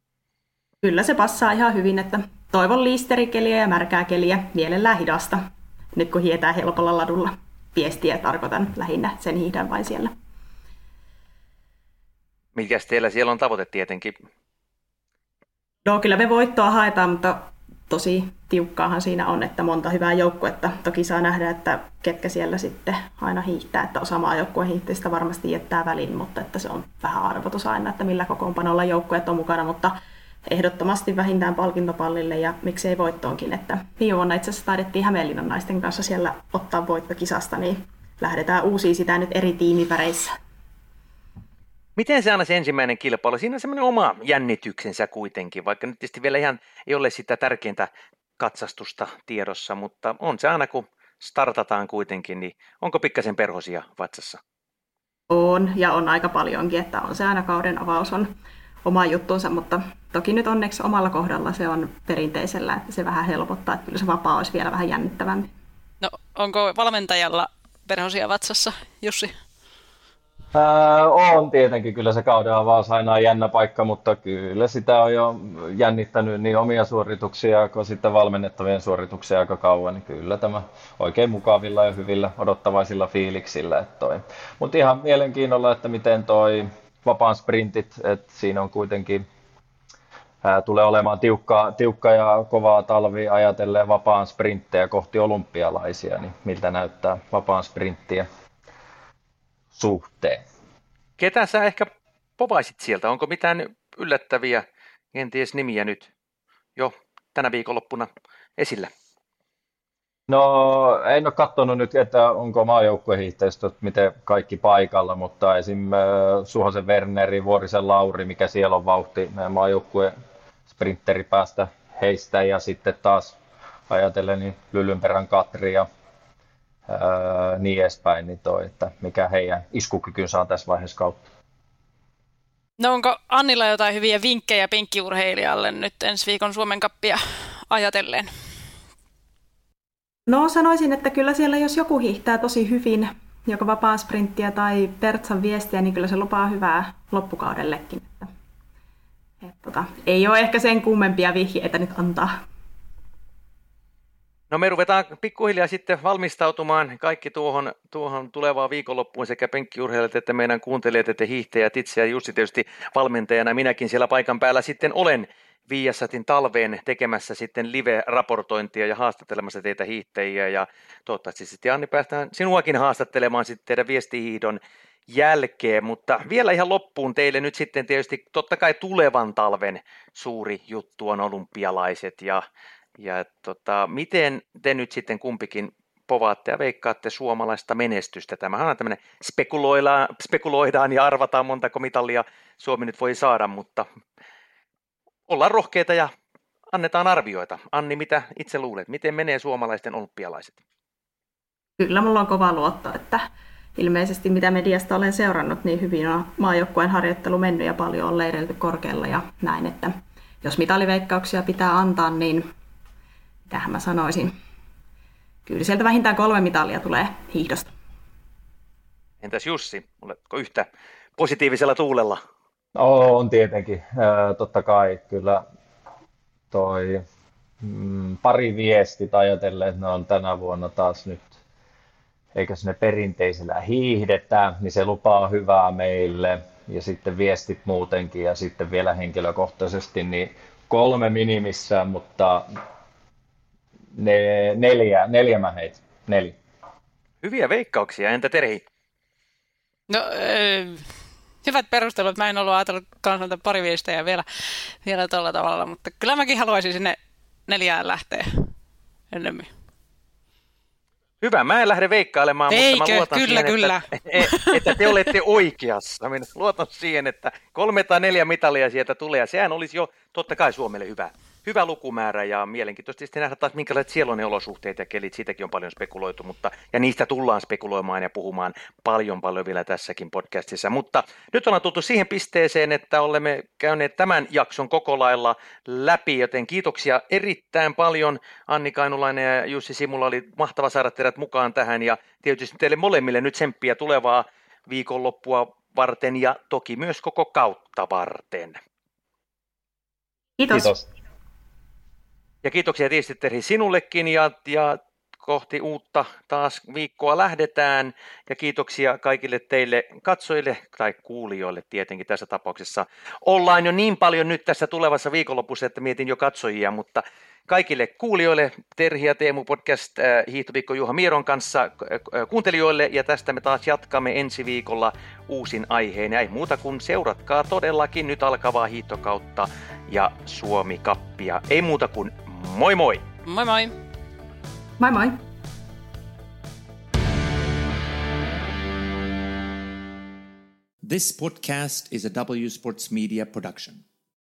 Kyllä se passaa ihan hyvin, että toivon liisterikeliä ja märkää keliä, mielellään hidasta, nyt kun hietää helpolla ladulla. Viestiä tarkoitan lähinnä, sen hiihdän vain siellä. Mikäs teillä siellä on tavoite tietenkin? No kyllä me voittoa haetaan, mutta tosi tiukkaahan siinä on, että monta hyvää joukkuetta. Toki saa nähdä, että ketkä siellä sitten aina hiihtää, että osa maajoukkueen hiihtäjistä varmasti jättää väliin, mutta että se on vähän arvotus aina, että millä kokoonpanolla joukkueet on mukana, mutta ehdottomasti vähintään palkintopallille ja miksei voittoonkin. Että viime vuonna itse asiassa taidettiin Hämeenlinnan naisten kanssa siellä ottaa voittokisasta, niin lähdetään uusiin sitä nyt eri tiimiväreissä. Miten se aina se ensimmäinen kilpailu? Siinä on semmoinen oma jännityksensä kuitenkin, vaikka nyt tietysti vielä ihan ei ole sitä tärkeintä katsastusta tiedossa, mutta on se aina kun startataan kuitenkin, niin onko pikkasen perhosia vatsassa? On, ja on aika paljonkin, että on se aina kauden avaus on oma juttunsa, mutta toki nyt onneksi omalla kohdalla se on perinteisellä, että se vähän helpottaa, että kyllä se vapaa olisi vielä vähän jännittävämpi. No onko valmentajalla perhosia vatsassa, Jussi? Ää, on tietenkin, kyllä se kauden avaus aina on jännä paikka, mutta kyllä sitä on jo jännittänyt niin omia suorituksia kuin sitten valmennettavien suorituksia aika kauan, niin kyllä tämä oikein mukavilla ja hyvillä odottavaisilla fiiliksillä. Mutta ihan mielenkiinnolla, että miten toi vapaan sprintit, että siinä on kuitenkin ää, tulee olemaan tiukka, tiukka ja kovaa talvi ajatellen vapaan sprinttejä kohti olympialaisia, niin miltä näyttää vapaan sprinttiä suhteen? Ketä sä ehkä povaisit sieltä? Onko mitään yllättäviä kenties nimiä nyt jo tänä viikonloppuna esillä? No en ole katsonut nyt, että onko maajoukkuehiihtäjistä miten kaikki paikalla, mutta esim. Äh, Suhosen Werneri, Vuorisen Lauri, mikä siellä on vauhti, maajoukkue sprinteri päästä heistä ja sitten taas ajatellen niin Lylynperän Katri ja ää, äh, niin edespäin, niin toi, että mikä heidän iskukykynsä on tässä vaiheessa kautta. No onko Annilla jotain hyviä vinkkejä penkkiurheilijalle nyt ensi viikon Suomen kappia ajatellen? No sanoisin, että kyllä siellä jos joku hiihtää tosi hyvin, joko vapaa sprinttiä tai Pertsan viestiä, niin kyllä se lupaa hyvää loppukaudellekin. Että, et, tota, ei ole ehkä sen kummempia vihjeitä nyt antaa. No me ruvetaan pikkuhiljaa sitten valmistautumaan kaikki tuohon, tuohon tulevaan viikonloppuun sekä penkkiurheilijat että meidän kuuntelijat että hiihtäjät itse ja Jussi tietysti valmentajana. Minäkin siellä paikan päällä sitten olen Viasatin talveen tekemässä sitten live-raportointia ja haastattelemassa teitä hiihtäjiä ja toivottavasti sitten Anni päästään sinuakin haastattelemaan sitten teidän viestihiihdon jälkeen, mutta vielä ihan loppuun teille nyt sitten tietysti totta kai tulevan talven suuri juttu on olympialaiset ja, ja tota, miten te nyt sitten kumpikin povaatte ja veikkaatte suomalaista menestystä. Tämähän on tämmöinen spekuloidaan, spekuloidaan ja arvataan montako mitalia Suomi nyt voi saada, mutta ollaan rohkeita ja annetaan arvioita. Anni, mitä itse luulet? Miten menee suomalaisten olympialaiset? Kyllä mulla on kova luotto, että ilmeisesti mitä mediasta olen seurannut, niin hyvin on maajoukkueen harjoittelu mennyt ja paljon on leireilty korkealla ja näin, että jos mitaliveikkauksia pitää antaa, niin mitähän mä sanoisin, kyllä sieltä vähintään kolme mitalia tulee hiihdosta. Entäs Jussi, oletko yhtä positiivisella tuulella? On tietenkin, totta kai kyllä toi mm, pari viesti ajatellen, että ne on tänä vuonna taas nyt, eikä sinne perinteisellä hiihdetä, niin se lupaa hyvää meille ja sitten viestit muutenkin ja sitten vielä henkilökohtaisesti, niin kolme minimissään, mutta ne, neljä, neljä mä heit, neljä. Hyviä veikkauksia, entä Terhi? No, äh hyvät perustelut. Mä en ollut ajatellut kanssa pari viestejä vielä, vielä tuolla tavalla, mutta kyllä mäkin haluaisin sinne neljään lähteä ennemmin. Hyvä, mä en lähde veikkailemaan, Eikö? mutta mä luotan kyllä, siihen, kyllä. Että, että te olette oikeassa. Minä luotan siihen, että kolme tai neljä mitalia sieltä tulee, ja sehän olisi jo totta kai Suomelle hyvä hyvä lukumäärä ja mielenkiintoista sitten nähdä taas minkälaiset siellä on ne olosuhteet ja kelit, siitäkin on paljon spekuloitu, mutta ja niistä tullaan spekuloimaan ja puhumaan paljon paljon vielä tässäkin podcastissa. Mutta nyt ollaan tultu siihen pisteeseen, että olemme käyneet tämän jakson koko lailla läpi, joten kiitoksia erittäin paljon Anni Kainulainen ja Jussi Simula, oli mahtava saada teidät mukaan tähän ja tietysti teille molemmille nyt tsemppiä tulevaa viikonloppua varten ja toki myös koko kautta varten. Kiitos. Kiitos. Ja kiitoksia tietysti Terhi sinullekin ja, ja kohti uutta taas viikkoa lähdetään. Ja kiitoksia kaikille teille katsojille tai kuulijoille tietenkin tässä tapauksessa. Ollaan jo niin paljon nyt tässä tulevassa viikonlopussa, että mietin jo katsojia, mutta kaikille kuulijoille, Terhi ja Teemu podcast äh, Hiihtoviikko Juha Mieron kanssa äh, kuuntelijoille ja tästä me taas jatkamme ensi viikolla uusin aiheen. Ja ei muuta kuin seuratkaa todellakin nyt alkavaa hiihtokautta ja Suomi-kappia. Ei muuta kuin Moi moi! Moi moi! Moi moi! This podcast is a W Sports Media production.